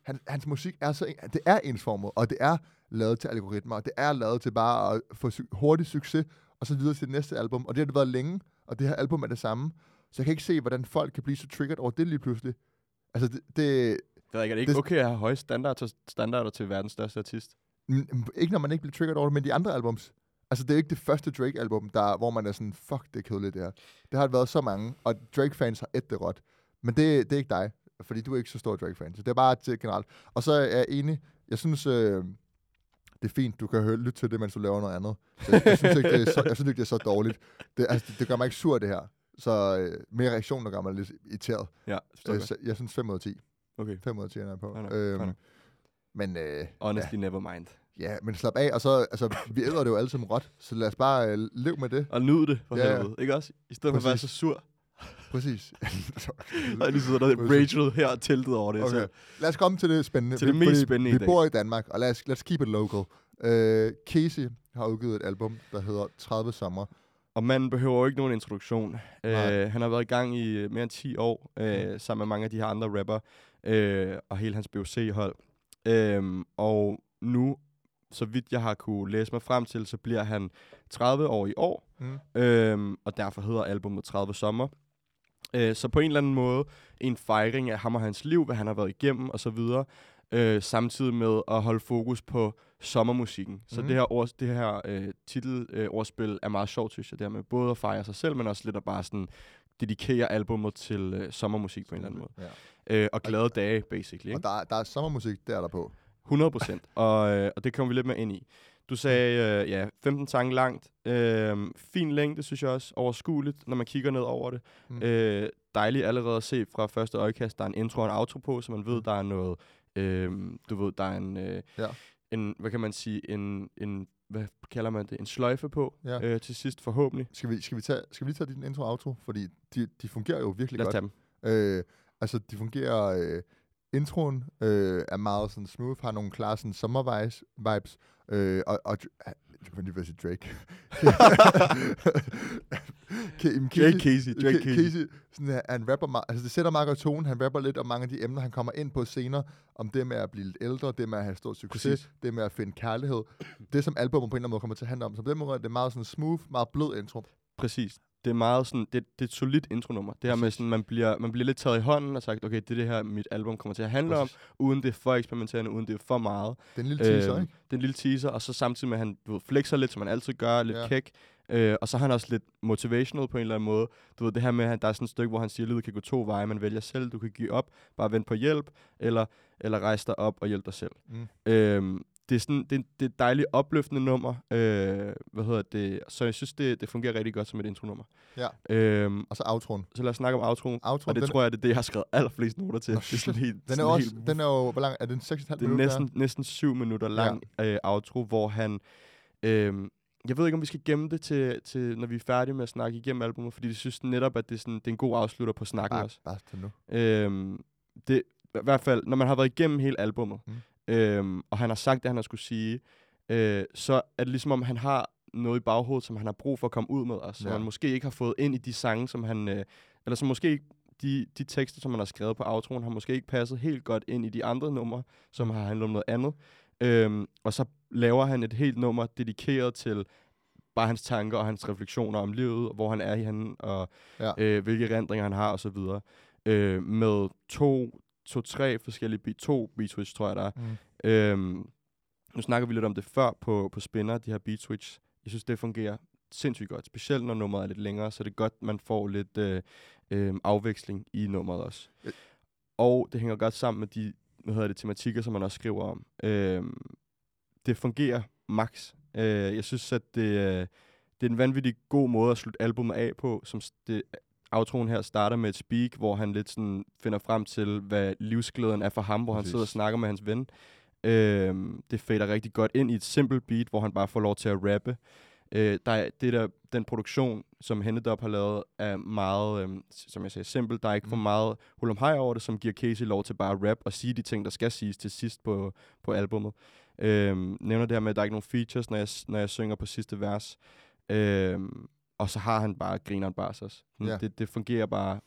Han, hans musik er så, en- det er ensformet, og det er lavet til algoritmer, og det er lavet til bare at få su- hurtig succes, og så videre til det næste album. Og det har det været længe, og det her album er det samme. Så jeg kan ikke se, hvordan folk kan blive så triggered over det lige pludselig. Altså, det, det Det er ikke, er det ikke Det- okay at have høje standarder, standarder til verdens største artist? Mm, Ikke når man ikke bliver triggered over det, men de andre albums. Altså, det er ikke det første Drake-album, der, hvor man er sådan, fuck, det er kedeligt, det her. Det har været så mange, og Drake-fans har et det råt. Men det, det er ikke dig, fordi du er ikke så stor Drake-fan. Så det er bare til generelt. Og så er jeg enig, jeg synes, øh, det er fint, du kan høre, lytte til det, mens du laver noget andet. Så jeg, jeg, synes ikke, det er så, jeg synes ikke, det er så dårligt. Det, altså, det, gør mig ikke sur, det her. Så øh, mere reaktion, der gør mig lidt irriteret. Ja, Øh, jeg. så, jeg synes 5 ud af 10. Okay. 5 ud af 10 er jeg på. Fair Øhm, fair men øh, Honestly, never mind. Ja, men slap af, og så, altså, vi æder det jo alle sammen råt, så lad os bare øh, leve med det. Og nyd det, for Ja, ja. helvede. Ikke også? I stedet for at være Præcis. så sur. Præcis. Og lige sidder der Præcis. Rachel her og teltet over det. okay. Så. Lad os komme til det spændende. Til det Vi- mest spændende Vi dag. bor i Danmark, og lad os, let's keep it local. Uh, Casey har udgivet et album, der hedder 30 sommer. Og manden behøver jo ikke nogen introduktion. Nej. Øh, han har været i gang i øh, mere end 10 år, øh, Mm. sammen med mange af de her andre rapper, øh, og hele hans BOC-hold. Øh, og nu, så vidt jeg har kunne læse mig frem til, så bliver han 30 år i år, Mm. øh, og derfor hedder albumet 30 sommer. Øh, så på en eller anden måde en fejring af ham og hans liv, hvad han har været igennem og så videre, øh, samtidig med at holde fokus på sommermusikken. Så Mhm. det her, ord, det her øh, titelordspil øh, er meget sjovt, synes jeg, det her med både at fejre sig selv, men også lidt at bare sådan dedikere albummet til øh, sommermusik på en eller anden måde. Ja. Øh, og glade dage, basically. Og Ikke? der, er- der er sommermusik, der er der på. 100 procent. og, øh, og det kommer vi lidt mere ind i. Du sagde, øh, ja, 15 sange langt. Øh, fin længde, synes jeg også. Overskueligt, når man kigger ned over det. Mm. Mm. Øh, dejligt allerede at se fra første øjekast. Der er en intro og en outro på, så man ved, Mm. der er noget... Øh, du ved, der er en... Øh, Ja. en hvad kan man sige? En, en hvad kalder man det? En sløjfe på Ja. øh, til sidst, forhåbentlig. Skal vi, skal vi, tage, skal vi lige tage din intro og outro? Fordi de, de fungerer jo virkelig Lad os godt. tage dem. Øh, altså, de fungerer... Øh, introen øh, er meget sådan smooth, har nogle klare sådan sommervibes, vibes, øh, og, og jeg vil lige ved at sige Drake. Ke- jamen, Drake Casey, Drake Ke- Casey. Casey sådan, er- han rapper meget, altså det sætter meget godt tone, han rapper lidt om mange af de emner, han kommer ind på senere, om det med at blive lidt ældre, det med at have stor succes, Præcis. det med at finde kærlighed, det som albumet på en eller anden måde kommer til at handle om. Så på den måde er det meget sådan smooth, meget blød intro. Præcis. Det er meget sådan, det, det er et solidt intronummer. Det her med sådan, man bliver, man bliver lidt taget i hånden og sagt, okay, det er det her, mit album kommer til at handle om, uden det er for eksperimenterende, uden det er for meget. Det er en lille teaser, Øhm, ikke? Det er en lille teaser, og så samtidig med, at han du ved, flexer lidt, som han altid gør, lidt Ja. kæk. Øh, og så er han også lidt motivational på en eller anden måde. Du ved, det her med, at der er sådan et stykke, hvor han siger, at livet kan gå to veje, man vælger selv, du kan give op, bare vente på hjælp, eller, eller rejse dig op og hjælpe dig selv. Mm. Øhm, det er sådan, det, det er et dejligt opløftende nummer. Øh, hvad hedder det? Så jeg synes, det, det fungerer rigtig godt som et intronummer. Ja. Øhm, Og så outroen. så lad os snakke om outroen. Outroen, Og det den, tror jeg, det er det, jeg har skrevet allerflest noter til. Nå, det er sådan helt, den er, sådan også, helt, den er jo, hvor lang er den 6,5 det er minutter? næsten, næsten syv minutter lang ja. øh, outro, hvor han... Øh, jeg ved ikke, om vi skal gemme det til, til, når vi er færdige med at snakke igennem albumet, fordi jeg synes netop, at det er, sådan, det er en god afslutter på snakken Bare, også. bare til nu. Øhm, det, I hvert fald, når man har været igennem hele albummet, Mm. Øhm, og han har sagt det, han har skulle sige, øh, så er det ligesom om, han har noget i baghovedet, som han har brug for at komme ud med, og som Ja. han måske ikke har fået ind i de sange, som han... Øh, eller som måske ikke... De, de tekster, som han har skrevet på outroen, har måske ikke passet helt godt ind i de andre numre, som har handlet om noget andet. Øhm, og så laver han et helt nummer dedikeret til bare hans tanker og hans refleksioner om livet, hvor han er i han og Ja. øh, hvilke erindringer han har og så videre. Øh, med to, to, tre forskellige beat, to beat switch, tror jeg, der er. Mm. Øhm, nu snakker vi lidt om det før på, på Spinner, de her beat switch. Jeg synes, det fungerer sindssygt godt. Specielt når nummeret er lidt længere, så det er godt, man får lidt øh, øh, afveksling i nummeret også. Øh. Og det hænger godt sammen med de hvad hedder det, tematikker, som man også skriver om. Øhm, det fungerer max. Øh, jeg synes, at det, øh, det er en vanvittig god måde at slutte albumet af på, som det, outroen her starter med et speak, hvor han lidt sådan finder frem til, hvad livsglæden er for ham, hvor han Præcis. sidder og snakker med hans ven. Øhm, det fader rigtig godt ind i et simpelt beat, hvor han bare får lov til at rappe. Øh, der er, det der, den produktion, som Hennedop har lavet, er meget, s- som jeg sagde, simpel. Der er ikke for Mm. meget hul om hej over det, som giver Casey lov til bare at rap og sige de ting, der skal siges til sidst på, på albummet. Øhm, nævner det her med, at der er ikke nogen features, når jeg, når jeg synger på sidste vers. Øhm, og så har han bare grineren bare også. Ja. det, det fungerer bare.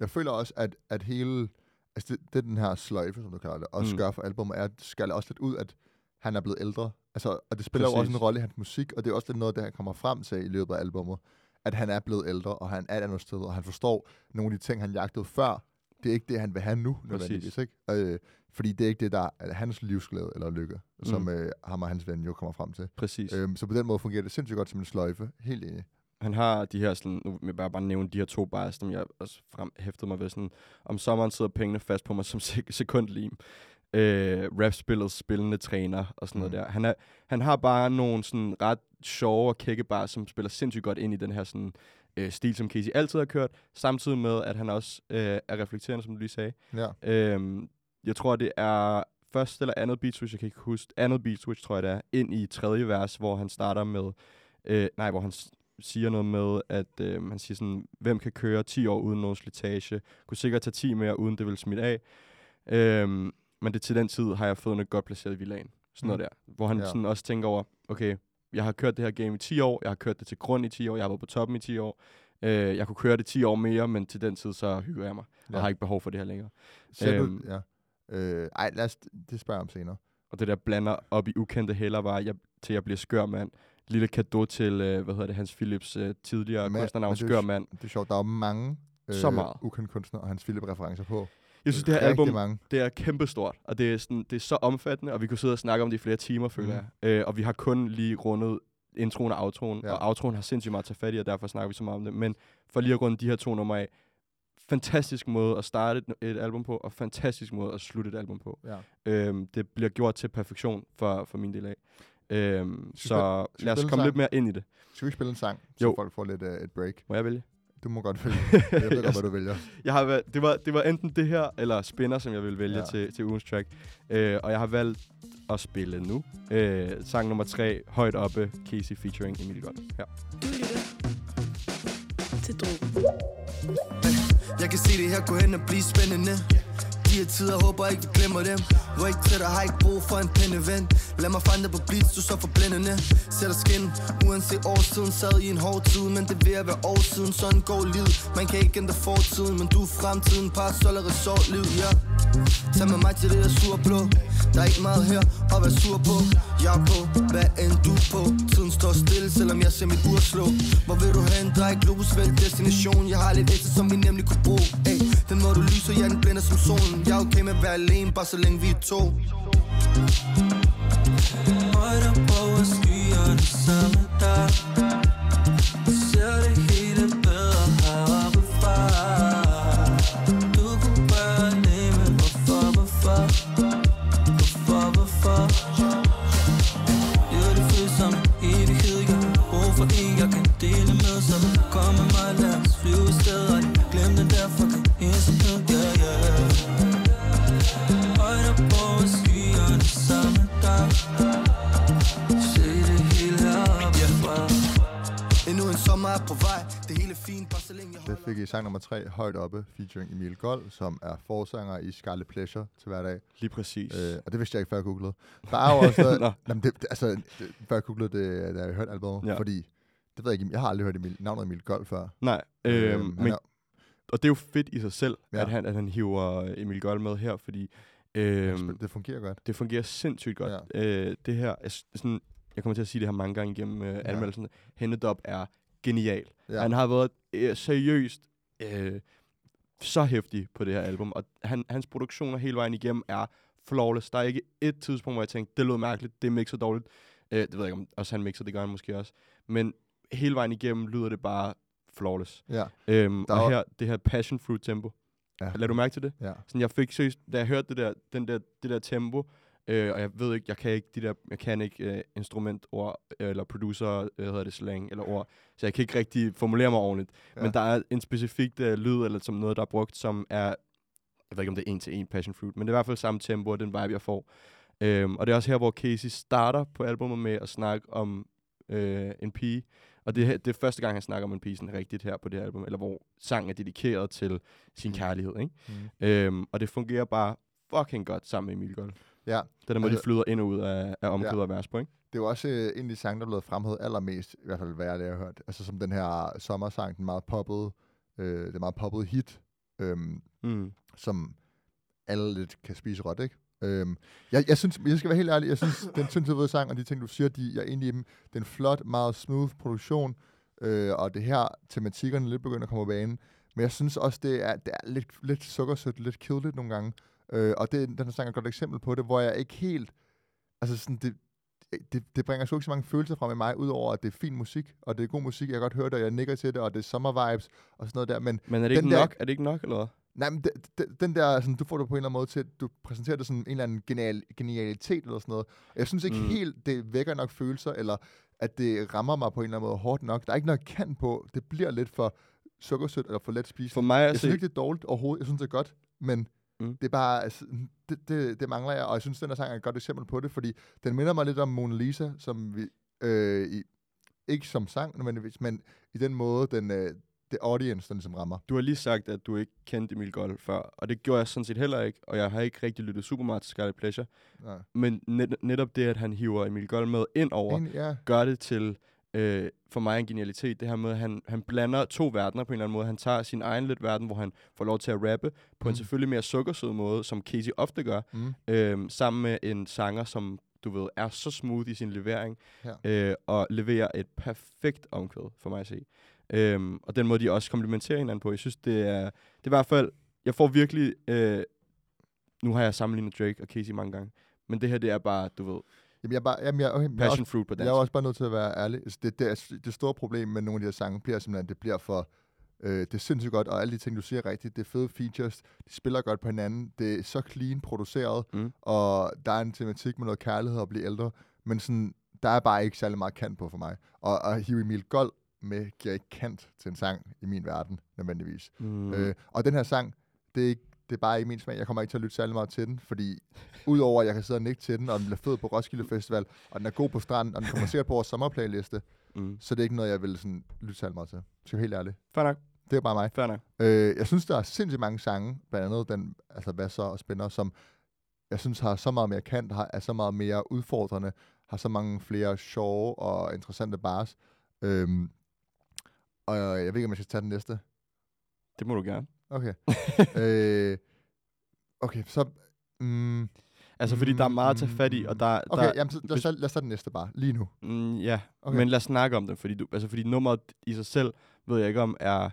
Jeg føler også, at, at hele... Altså, det, det den her sløjfe, som du kalder det, også Mm. gør for albumet, er, at skal også lidt ud, at han er blevet ældre. Altså, og det spiller jo også Præcis. en rolle i hans musik, og det er også lidt noget, det han kommer frem til i løbet af albumet, at han er blevet ældre, og han er et andet sted, og han forstår nogle af de ting, han jagtede før. Det er ikke det, han vil have nu, nødvendigvis. Ikke? Øh, fordi det er ikke det, der er hans livsglæde eller lykke, som Mm. øh, ham og hans ven jo kommer frem til. Præcis. Øhm, så på den måde fungerer det sindssygt godt som en sløjfe. Helt enig. Han har de her, sådan, nu vil jeg bare, bare nævne de her to bars, som jeg også frem, hæftede mig ved. Sådan, om sommeren sidder pengene fast på mig som sek- sekundlim. Øh, rapspillets spillende træner og sådan mm. Noget der. Han, er, han har bare nogle sådan ret sjove og kække bars, som spiller sindssygt godt ind i den her sådan, øh, stil, som Casey altid har kørt. Samtidig med, at han også øh, er reflekterende, som du lige sagde. Ja. Øhm, jeg tror, det er første eller andet beat switch, jeg kan ikke huske. Andet beat switch, tror jeg det er, ind i tredje vers, hvor han starter med, øh, nej, hvor han siger noget med, at øh, han siger sådan, hvem kan køre 10 år uden nogen slitage? Kunne sikkert tage 10 mere, uden det vil smitte af. Øhm, men det til den tid har jeg fået noget godt placeret i villagen. Sådan noget Mm. der. Hvor han Ja. sådan også tænker over, okay, jeg har kørt det her game i 10 år, jeg har kørt det til grund i 10 år, jeg har været på toppen i 10 år. Øh, jeg kunne køre det 10 år mere, men til den tid så hygger jeg mig, ja. Og har ikke behov for det her længere. Ser du, Øhm. ja. Øh, ej, lad os, det spørger jeg om senere. Og det der blander op i ukendte heller var, jeg, til jeg bliver skør mand. Lille kado til, øh, hvad hedder det, Hans Philips øh, tidligere Men- kunstnernavn, er skør mand. Det er sjovt, der er mange øh, Så meget. ukendte kunstnere og hans Philip-referencer på. Jeg synes, det her album, mange. det er kæmpestort, og det er, sådan, det er så omfattende, og vi kunne sidde og snakke om det i flere timer, føler Mhm. jeg. Øh, og vi har kun lige rundet introen og outroen, Ja. og outroen har sindssygt meget at tage fat i, og derfor snakker vi så meget om det. Men for lige at runde de her to numre af, fantastisk måde at starte et, et album på, og fantastisk måde at slutte et album på. Ja. Øhm, det bliver gjort til perfektion for, for min del af. Øhm, så spille- lad os komme lidt mere ind i det. Skal vi spille en sang, så Jo. folk får lidt uh, et break? Må jeg vælge? Du må godt vælge. Jeg ved godt, hvad du vælger. Jeg har valgt, det, var, det var enten det her, eller Spinner, som jeg vil vælge ja. Til, til ugens track. Øh, og jeg har valgt at spille nu. Øh, sang nummer 3, Højt Oppe, Casey featuring Emilie Gold. Her. Du lytter til Drogen. Kan se det her gå hen og blive spændende. De her tider håber ikke vi glemmer dem. Ryk til dig har ikke brug for en pindeven. Lad mig fange dig på blitz, du er så forblændende. Sætter skin, uanset årstiden Sad i en hård tid, men det er ved at være år siden. Sådan går livet, man kan ikke ændre fortiden Men du er fremtiden, parasol og resortliv, ja. Tag med mig til det der sur blå Der er ikke meget her at være sur på. Jeg er på, hvad end du på. Tiden står stille, selvom jeg ser mit ur slå. Hvor vil du hen, drej globus vel destination. Jeg har lidt ekstra, som vi nemlig kunne bruge Ey, Den måde du lyser, ja den blænder som solen. Jeg er okay med at være alene, bare så længe vi er to. Højt op over skyerne sammen der Ser fik I sang nummer 3, Højt Oppe, featuring Emil Gold, som er forsanger i Scarlet Pleasure til hverdag. Lige præcis. Øh, og det vidste jeg ikke, før jeg googlede. Der er jo også Nå. jamen det, det, altså, det, før jeg googlede det, da jeg hørte albumet, Ja. ja. fordi, det ved jeg ikke, jeg har aldrig hørt Emil, navnet Emil Gold før. Nej, øh, han men, er- og det er jo fedt i sig selv, ja. Ja. at, han, at han hiver Emil Gold med her, fordi øh, det fungerer godt. det fungerer sindssygt godt. Ja. Øh, det her, er sådan, jeg kommer til at sige det her mange gange igennem øh, anmeldelsen, Hennedop er genial. Ja. Han har været øh, seriøst øh, så hæftig på det her album, og han, hans produktioner hele vejen igennem er flawless. Der er ikke et tidspunkt, hvor jeg tænkte, det lød mærkeligt, det mixer dårligt. Øh, det ved jeg ikke, om også han mixer, det gør han måske også. Men hele vejen igennem lyder det bare flawless. Ja, Øhm, Der og er- her, det her passion fruit tempo. Ja. Lad du mærke til det? ja. Sådan, jeg fik seriøst, da jeg hørte det der, den der, det der tempo, øh, og jeg ved ikke, jeg kan ikke de der, jeg kan ikke øh, instrumentord, øh, eller producer, øh, hedder det slang, eller ord, så jeg kan ikke rigtig formulere mig ordentligt. Ja. Men der er en specifik øh, lyd, eller som noget, der er brugt, som er, jeg ved ikke, om det er en til en passion fruit, men det er i hvert fald samme tempo, og den vibe, jeg får. Øhm, og det er også her, hvor Casey starter på albumet med at snakke om øh, en pige, og det, det er første gang, han snakker om en pige sådan rigtigt her på det her album, eller hvor sangen er dedikeret til sin kærlighed, ikke? Mm. Øhm, og det fungerer bare fucking godt sammen med Emil Gold. Ja. Den der måde, de Altså- flyder ind og ud af, af omkvæd Ja. og vers på, ikke? Det er jo også øh, en af de sange, der er blevet fremhævet allermest, i hvert fald hvad jeg har hørt. Altså som den her sommersang, den meget poppede, øh, det meget poppede hit, øhm, Mm. som alle lidt kan spise råt, ikke? Øhm, jeg, jeg synes, jeg skal være helt ærlig, jeg synes, den synthesizer sang og de ting, du siger, de, jeg er i dem. Det er en flot, meget smooth produktion, øh, og det her, tematikkerne lidt begynder at komme på banen. Men jeg synes også, det er, det er lidt, lidt sukkersødt, lidt kedeligt nogle gange. Øh, og det, den her sang er et godt eksempel på det, hvor jeg ikke helt... Altså sådan, det, det, det bringer sgu ikke så mange følelser frem i mig, udover at det er fin musik, og det er god musik, jeg kan godt høre det, og jeg nikker til det, og det er sommervibes og sådan noget der, men Men er det Den ikke der- nok? Er det ikke nok, eller hvad? Nej, men de, de, den der, sådan, du får det på en eller anden måde til, at du præsenterer det som en eller anden genial, genialitet eller sådan noget. Jeg synes ikke Mm. helt, det vækker nok følelser, eller at det rammer mig på en eller anden måde hårdt nok. Der er ikke noget kant på. Det bliver lidt for sukkersødt eller for let spiseligt. For mig Jeg at synes ikke, det er dårligt overhovedet. Jeg synes, det er godt, men Mm. det er bare, altså, det, det, det mangler jeg, og jeg synes, den her sang er et godt eksempel på det, fordi den minder mig lidt om Mona Lisa, som vi, øh, i, ikke som sang nødvendigvis, men i den måde, den, øh, det audience, den ligesom rammer. Du har lige sagt, at du ikke kendte Emil Gold før, og det gjorde jeg sådan set heller ikke, og jeg har ikke rigtig lyttet super meget til Scarlet Pleasure. Nej. Men net, netop det, at han hiver Emil Gold med ind over, ja. gør det til øh, for mig en genialitet. Det her med, at han, han blander to verdener på en eller anden måde. Han tager sin egen lidt verden, hvor han får lov til at rappe på en Mm. selvfølgelig mere sukkersød måde, som Casey ofte gør, Mm. øh, sammen med en sanger, som du ved, er så smooth i sin levering, Ja. øh, og leverer et perfekt omkvæd, for mig at se. Øhm, og den måde, de også komplementerer hinanden på. Jeg synes, det er, det er i hvert fald, jeg får virkelig, øh, nu har jeg sammenlignet Drake og Casey mange gange, men det her, det er bare, du ved, Jamen, jeg bare, jamen, jeg, okay, jeg, passion også, fruit på jeg dansk. er også bare nødt til at være ærlig. Altså, det, det, er, det store problem med nogle af de her sange bliver simpelthen, at det bliver for... Øh, det er sindssygt godt, og alle de ting, du siger er rigtigt, det er fede features, de spiller godt på hinanden, det er så clean produceret, Mm. og der er en tematik med noget kærlighed at blive ældre, men sådan, der er bare ikke særlig meget kant på for mig. Og at hive Emil Gold med giver ikke kant til en sang i min verden, nødvendigvis. Mm. Øh, og den her sang, det er, ikke, det er bare ikke min smag. Jeg kommer ikke til at lytte særlig meget til den, fordi udover at jeg kan sidde og nikke til den, og den bliver fed på Roskilde Festival, og den er god på stranden, og den kommer sikkert på vores sommerplayliste, Mm. så det er ikke noget, jeg vil sådan, lytte særlig meget til. Så jeg helt ærlig. Fair nok, Det er bare mig. fair nok. Øh, jeg synes, der er sindssygt mange sange, blandt andet den, altså hvad så og spænder, som jeg synes har så meget mere kant, har, er så meget mere udfordrende, har så mange flere sjove og interessante bars. Øhm, og jeg ved ikke, om jeg skal tage den næste. Det må du gerne. Okay. øh, okay, så... Mm, Altså, fordi der er meget at tage fat i, og der... okay, der, jamen, så, lad, os, lad os tage den næste bare, lige nu. Mm, ja, okay. Okay. men lad os snakke om det, fordi, du, altså, fordi nummeret i sig selv, ved jeg ikke om, er...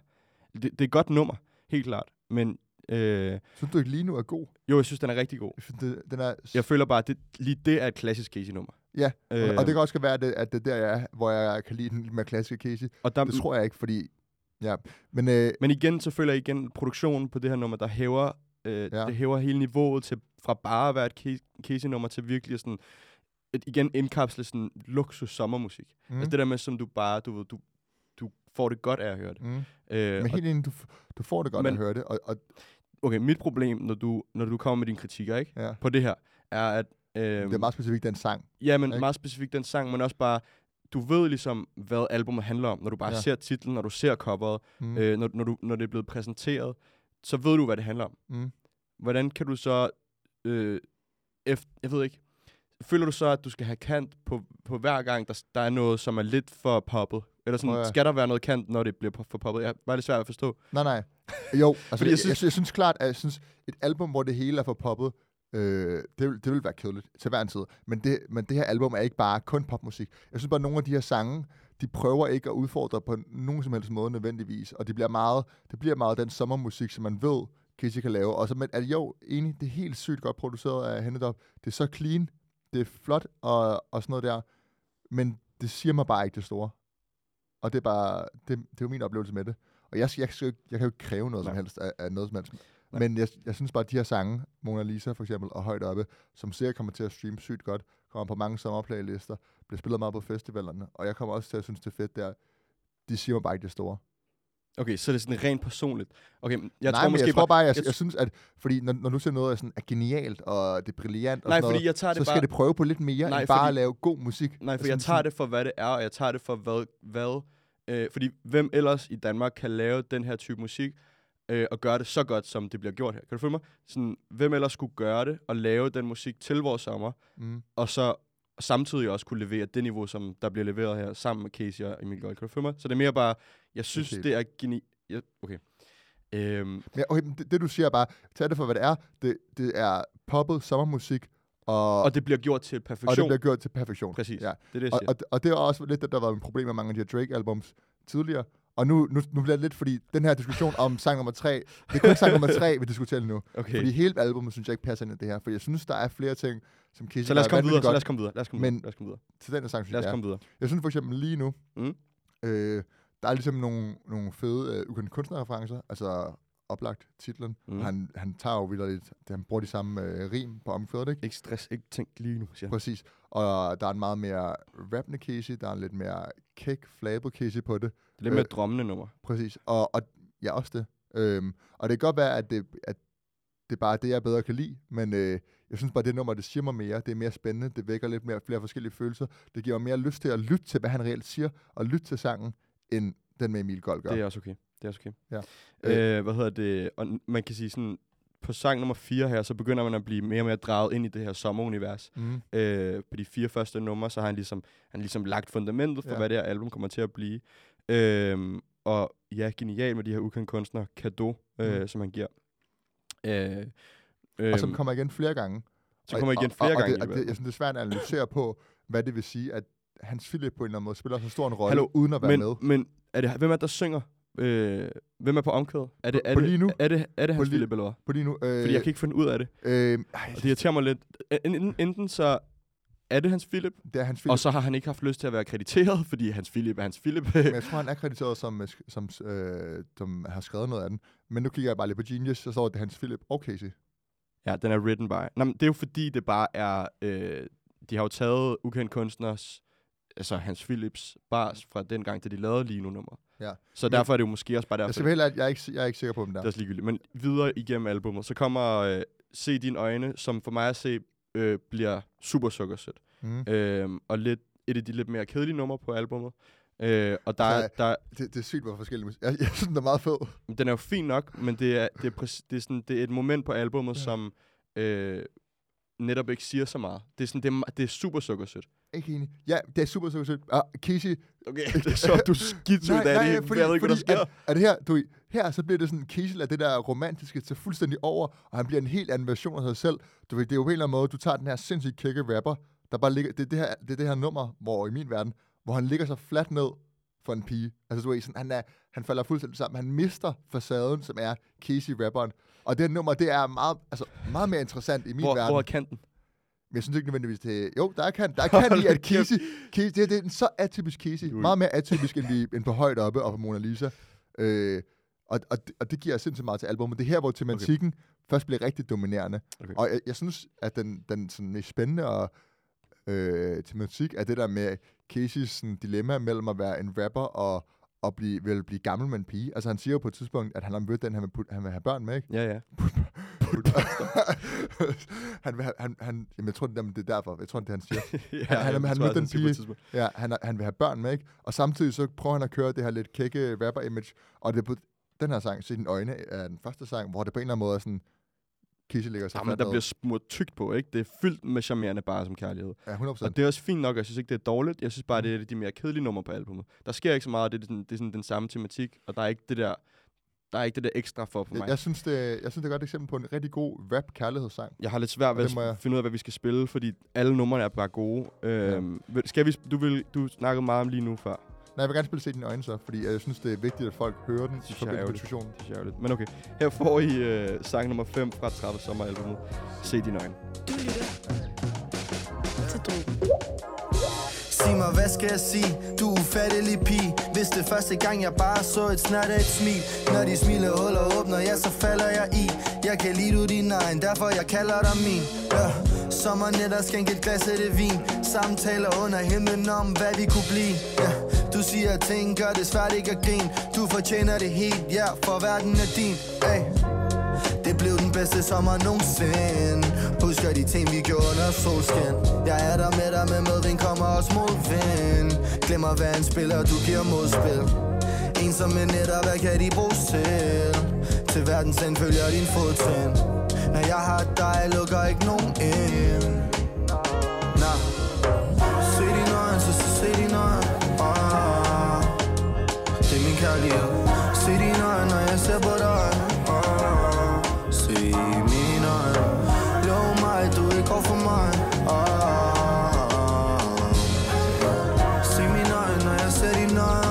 Det, det er et godt nummer, helt klart. Men øh, Synes du ikke lige nu er god? jo, jeg synes, den er rigtig god. Jeg synes, det, den er... Jeg føler bare, at det, lige det er et klassisk Casey-nummer. Ja, Øh, og det kan også være, at det, at det er der, jeg er, hvor jeg kan lide den lidt mere klassiske Casey. og der, Det tror jeg ikke, fordi... Ja, men... Øh, Men igen, så føler jeg igen, produktionen på det her nummer, der hæver, øh, ja. Det hæver hele niveauet til, fra bare at være et Ca- Casey-nummer til virkelig sådan, et, igen indkapsle sådan luksus sommermusik. Mm. Altså det der med, som du bare, du du, du får det godt af at høre det. mm. Øh, Men helt enig, du, du får det godt Men- at høre det, og, og okay, mit problem, når du, når du kommer med dine kritikker, ikke? ja, På det her, er at... Øh, det er meget specifikt den sang. Ja, men ikke? meget specifikt den sang, men også bare, du ved ligesom, hvad albumet handler om, når du bare Ja. ja. ser titlen, når du ser coveret, Mm. øh, når, når, du, når det er blevet præsenteret, så ved du, hvad det handler om. Mm. Hvordan kan du så, øh, efter, jeg ved ikke, føler du så, at du skal have kant på, på hver gang, der, der er noget, som er lidt for poppet? Eller sådan, Prøv at- skal der være noget kant, når det bliver for poppet? Jeg var lidt svært at forstå. Nej, nej. Jo, altså, jeg, jeg synes- synes, jeg, jeg synes klart, at jeg synes, et album, hvor det hele er for poppet, øh, det, vil, det vil være kedeligt til hver en tid. Men det, men det her album er ikke bare kun popmusik. Jeg synes bare, at nogle af de her sange, de prøver ikke at udfordre på nogen som helst måde nødvendigvis. Og de bliver meget, det bliver meget den sommermusik, som man ved, Casey kan lave. Og så, men er jo enig, det er helt sygt godt produceret af Hennedop. Det er så clean, det er flot og, og sådan noget der. Men det siger mig bare ikke det store. Og det er bare, det, det er jo min oplevelse med det. Og jeg, jeg, jeg, jeg kan jo ikke kræve noget Nej. som helst af, af noget som helst. Nej. Men jeg, jeg synes bare, at de her sange, Mona Lisa for eksempel, og Højt Oppe, som sikkert kommer til at streame sygt godt, kommer på mange sommerplaylister, bliver spillet meget på festivalerne, og jeg kommer også til at synes, det er fedt der. De siger mig bare ikke det store. Okay, så er det sådan rent personligt. Okay, jeg Nej, tror måske jeg tror bare, jeg, jeg jeg, synes, at fordi når, når du ser noget, der sådan er genialt, og det er brilliant, og Nej, sådan fordi noget, jeg tager så det skal bare... det prøve på lidt mere, Nej, end bare fordi- at lave god musik. Nej, for Altså jeg sådan- tager det for, hvad det er, og jeg tager det for, hvad... hvad øh, fordi hvem ellers i Danmark kan lave den her type musik, øh, og gøre det så godt, som det bliver gjort her? Kan du følge mig? Sådan, hvem ellers skulle gøre det, og lave den musik til vores sommer, Mm. og så samtidig også kunne levere det niveau, som der bliver leveret her, sammen med Casey og Emil Gold. Kan du følge mig? Så det er mere bare... Jeg synes, det er geni... Ja, okay. Øhm, Men okay, men det, det, du siger er bare, tag det for, hvad det er. Det, det er poppet sommermusik, og, og det bliver gjort til perfektion. og det bliver gjort til perfektion. Præcis. Ja. Det er det, jeg Og, og, og det er også lidt det, der var et problem med mange af de her Drake-albums tidligere. Og nu, nu, nu bliver det lidt, fordi den her diskussion om sang nummer tre, det er kun sang nummer tre, vi diskuterer nu. okay. Fordi hele albumet synes jeg ikke passer ind i det her. For jeg synes, der er flere ting, som Casey så lad os komme videre, vanvittigt så lad godt os komme videre. Lad os komme Men- videre. Lad os komme videre. til den her sang, synes Lad os jeg. komme videre. Jeg synes for eksempel lige nu, Mm. øh, der er ligesom nogle, nogle fede øh, kunstnerreferencer, altså oplagt titlen. Mm. Han, han tager jo vildt lidt, han bruger de samme øh, rim på omkvædet, ikke? Ikke stress, ikke tænk lige nu, siger han. Præcis. Og der er en meget mere rappende Casey, der er en lidt mere kæk, flabet Casey på det. Det er lidt mere Øh, drømmende nummer. Præcis. Og, og ja, også det. Øhm, og det kan godt være, at det, at det er bare det, jeg bedre kan lide, men øh, jeg synes bare, det nummer, det siger mig mere. Det er mere spændende. Det vækker lidt mere flere forskellige følelser. Det giver mig mere lyst til at lytte til, hvad han reelt siger, og lytte til sangen, end den med Emil Gold gør. Det er også okay. Det er også okay. Ja. Øh, hvad hedder det? Og man kan sige sådan, på sang nummer 4 her, så begynder man at blive mere og mere draget ind i det her sommerunivers. Mm. Øh, på de fire første numre, så har han ligesom, han ligesom lagt fundamentet for, Ja. hvad det her album kommer til at blive. Øh, og ja, genial med de her ukendte kunstnere, kado, øh, Mm. som han giver. Øh, øh, Og som kommer igen flere gange. så kommer igen og, flere og, gange. Og det, og det, jeg synes, det er svært at analysere på, hvad det vil sige, at Hans Philip på en eller anden måde spiller så stor en rolle, Hallo, uden at være men, med. men er det, hvem er det, der synger? Øh, hvem er på omkvædet? Er det, er på det, lige nu? Er det, er det Hans Philip, eller hvad? På lige nu. Øh, Fordi jeg kan ikke finde ud af det. Øh, ej, Og det irriterer mig lidt. Enten, enten så er det Hans Philip, det er Hans Philip. og så har han ikke haft lyst til at være krediteret, fordi Hans Philip er Hans Philip. Men jeg tror, han er krediteret som, øh, som, øh, som har skrevet noget af den. Men nu kigger jeg bare lidt på Genius, så står det Hans Philip og Casey. ja, den er written by. Nå, men det er jo fordi, det bare er... Øh, de har jo taget ukendt kunstners, altså Hans Philips bars fra den gang, da de lavede lige nu nummer. Ja. Så Men- derfor er det jo måske også bare derfor, Jeg skal ærlig, jeg er ikke, jeg er ikke sikker på dem der. det er ligegyldigt. Men videre igennem albummet, så kommer øh, Se dine øjne, som for mig at se øh, bliver super sukkersødt. Mm. Øh, og lidt, et af de lidt mere kedelige numre på albummet. Øh, og der, er, Altså, der, Det, det er sygt, hvor forskellige musik. Jeg, jeg synes, den er meget fed. den er jo fin nok, men det er, det er, præcis, det er, sådan, det er et moment på albummet, Ja. ja. som øh, netop ikke siger så meget. Det er, sådan, det er, det er super sukkersødt. Ikke enig. Ja, det er super, super sødt. Og Casey, Okay, det er så, du er skidt ud af det. jeg ved ikke, hvad der sker. At, at her, du, her så bliver det sådan, Casey lader det der romantiske til fuldstændig over, og han bliver en helt anden version af sig selv. Du ved, det er jo på en eller anden måde, du tager den her sindssygt kække rapper, der bare ligger, det er det, her, det er det her nummer, hvor i min verden, hvor han ligger så fladt ned for en pige. Altså du ved, sådan, han, er, han falder fuldstændig sammen. Han mister facaden, som er Casey rapperen. Og det her nummer, det er meget, altså, meget mere interessant i min Hvor, verden. hvor er kanten? Men jeg synes ikke nødvendigvis, det Jo, der er kan, der er kan i, at Casey... Casey det, det er en så atypisk Casey. Meget mere atypisk, end, vi, end på højt oppe og på Mona Lisa. Øh, og, og, det- og det giver sindssygt meget til albumet. Det er her, hvor tematikken okay. først bliver rigtig dominerende. Okay. Og jeg, jeg synes, at den, den sådan mest spændende og, øh, tematik er det der med Caseys sådan, dilemma mellem at være en rapper og og blive, vil blive gammel med en pige. Altså han siger jo på et tidspunkt, at han har mødt den, han vil, put, han vil have børn med, ikke? Ja, ja. han, vil have- han, han, jamen, jeg tror, det, er- det er derfor. Jeg tror, det er, han siger. ja, han- han- han tror den pige. Ja, han, han vil have børn med, ikke? Og samtidig så prøver han at køre det her lidt kække rapper-image. Og det er på den her sang, Se dine øjne, er den første sang, hvor det på en eller anden måde er sådan, Kisse ligger sig Jamen, der bliver smurt tykt på, ikke? Det er fyldt med charmerende bare som kærlighed. Ja, 100%. Og det er også fint nok, og jeg synes ikke, det er dårligt. Jeg synes bare, det er de mere kedelige numre på albumet. Der sker ikke så meget, det er, sådan, det er sådan den samme tematik, og der er ikke det der, der er ikke det der ekstra for, for mig. jeg, jeg, synes, det, jeg synes, det er et godt eksempel på en rigtig god rap-kærlighedssang. Jeg har lidt svært ved at jeg- finde ud af, hvad vi skal spille, fordi alle numrene er bare gode. Øhm, vil- Skal vi, du, vil, du snakkede meget om lige nu før. Nej, jeg vil gerne spille Se dine øjne så, fordi jeg synes, det er vigtigt, at folk hører den i forbindelse med diskussionen. Det er. Men okay, her får I øh, sang nummer 5 fra 30 sommeralbummet. Se dine øjne. Du lytter Sig mig, hvad skal jeg sige? Du er ufattelig pige Hvis det første gang, jeg bare så et snart af et smil Når de smiler huller åbner, ja, så falder jeg i Jeg kan lide du din egen, derfor jeg kalder dig min ja. Sommernetter, skænk et glas af det vin Samtaler under himlen om, hvad vi kunne blive ja. Du siger ting, gør det svært ikke at grine Du fortjener det helt, ja, for verden er din hey. Bedste sommer nogensinde. Husker de ting vi gjorde under solskin. Jeg er der med dig, med medvind kommer også modvind Glemmer hvad en spiller, du giver modspil. Ensomme netter hvad kan de bruges til? Til verdens end følger din fodtrin. Når jeg har dig, lukker ikke nogen ind. Nah. Se dine øjne, så, så se dine øjne. Ah. Det er min kærlighed. Se dine øjne, når jeg ser på dig ah. Se mine øjne Lov mig, du ikke går for mig ah. Se mine øjne, når jeg ser dine øjne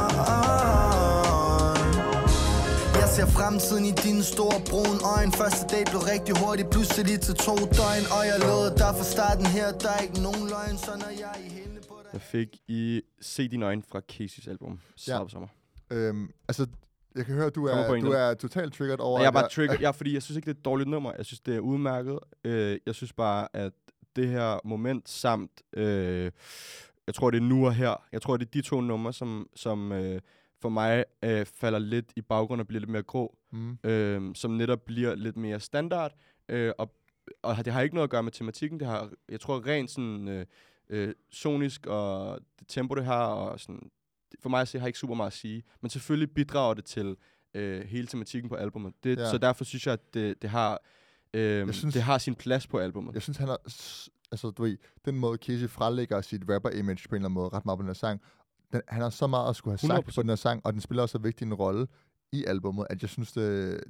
Jeg ser fremtiden i dine store brune øjne Første date blev rigtig hurtigt, pludselig til to døgn Og jeg lovede dig fra starten her, der er ikke nogen løgn Så når jeg er i hende på dig Jeg fik I Se dine øjne fra Casey's album. Ja. Ja. sommer. Øhm, altså, jeg kan høre, du er, du er totalt triggered over... Jeg er bare trigger, ja, fordi jeg synes ikke, det er et dårligt nummer. Jeg synes, det er udmærket. Øh, jeg synes bare, at det her moment samt, øh, jeg tror, det er nu og her. Jeg tror, det er de to numre, som, som øh, for mig øh, falder lidt i baggrund og bliver lidt mere grå. Mm. Øh, som netop bliver lidt mere standard. Øh, og, og det har ikke noget at gøre med tematikken. Det har, jeg tror, rent sådan øh, øh, sonisk og det tempo, det har, og sådan, for mig at se, har ikke super meget at sige. Men selvfølgelig bidrager det til øh, hele tematikken på albumet. Det, Ja. Så derfor synes jeg, at det, det har... Øh, synes- synes, det har sin plads på albumet. Jeg synes, han har... Altså, du ved, den måde, Casey frelægger sit rapper-image på en eller anden måde ret meget på den her sang, den, han har så meget at skulle have sagt 100%. på den her sang, og den spiller også så vigtig en rolle i albummet, at jeg synes, det,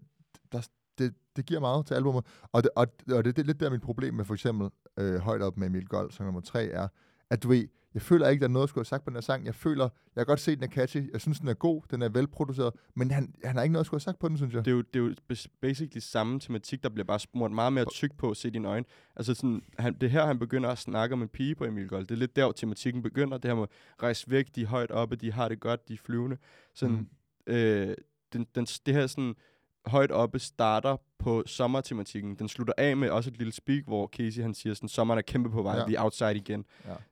der, det, det giver meget til albummet. Og det, og, og det, det er lidt der mit problem med for eksempel øh, Højt op med Emil Gold, sang nummer tre, er, at du ved, jeg føler ikke, der er noget, jeg skulle have sagt på den her sang. Jeg føler, jeg kan godt se, den er catchy. Jeg synes, den er god, den er velproduceret, men han, han har ikke noget, jeg skulle have sagt på den, synes jeg. Det er jo, det er jo bas- basically samme tematik, der bliver bare smurt meget mere tyk på, se dine øjne. Altså sådan, han, det er her, han begynder at snakke om en pige på Emil Gold. Det er lidt der, hvor tematikken begynder. Det her med rejse væk, de er højt oppe, de har det godt, de er flyvende. Sådan, Mm. øh, den, den, det her sådan, højt oppe starter på sommertematikken. Den slutter af med også et lille speak, hvor Casey han siger sådan, sommeren er kæmpe på vej, ja. vi er outside igen.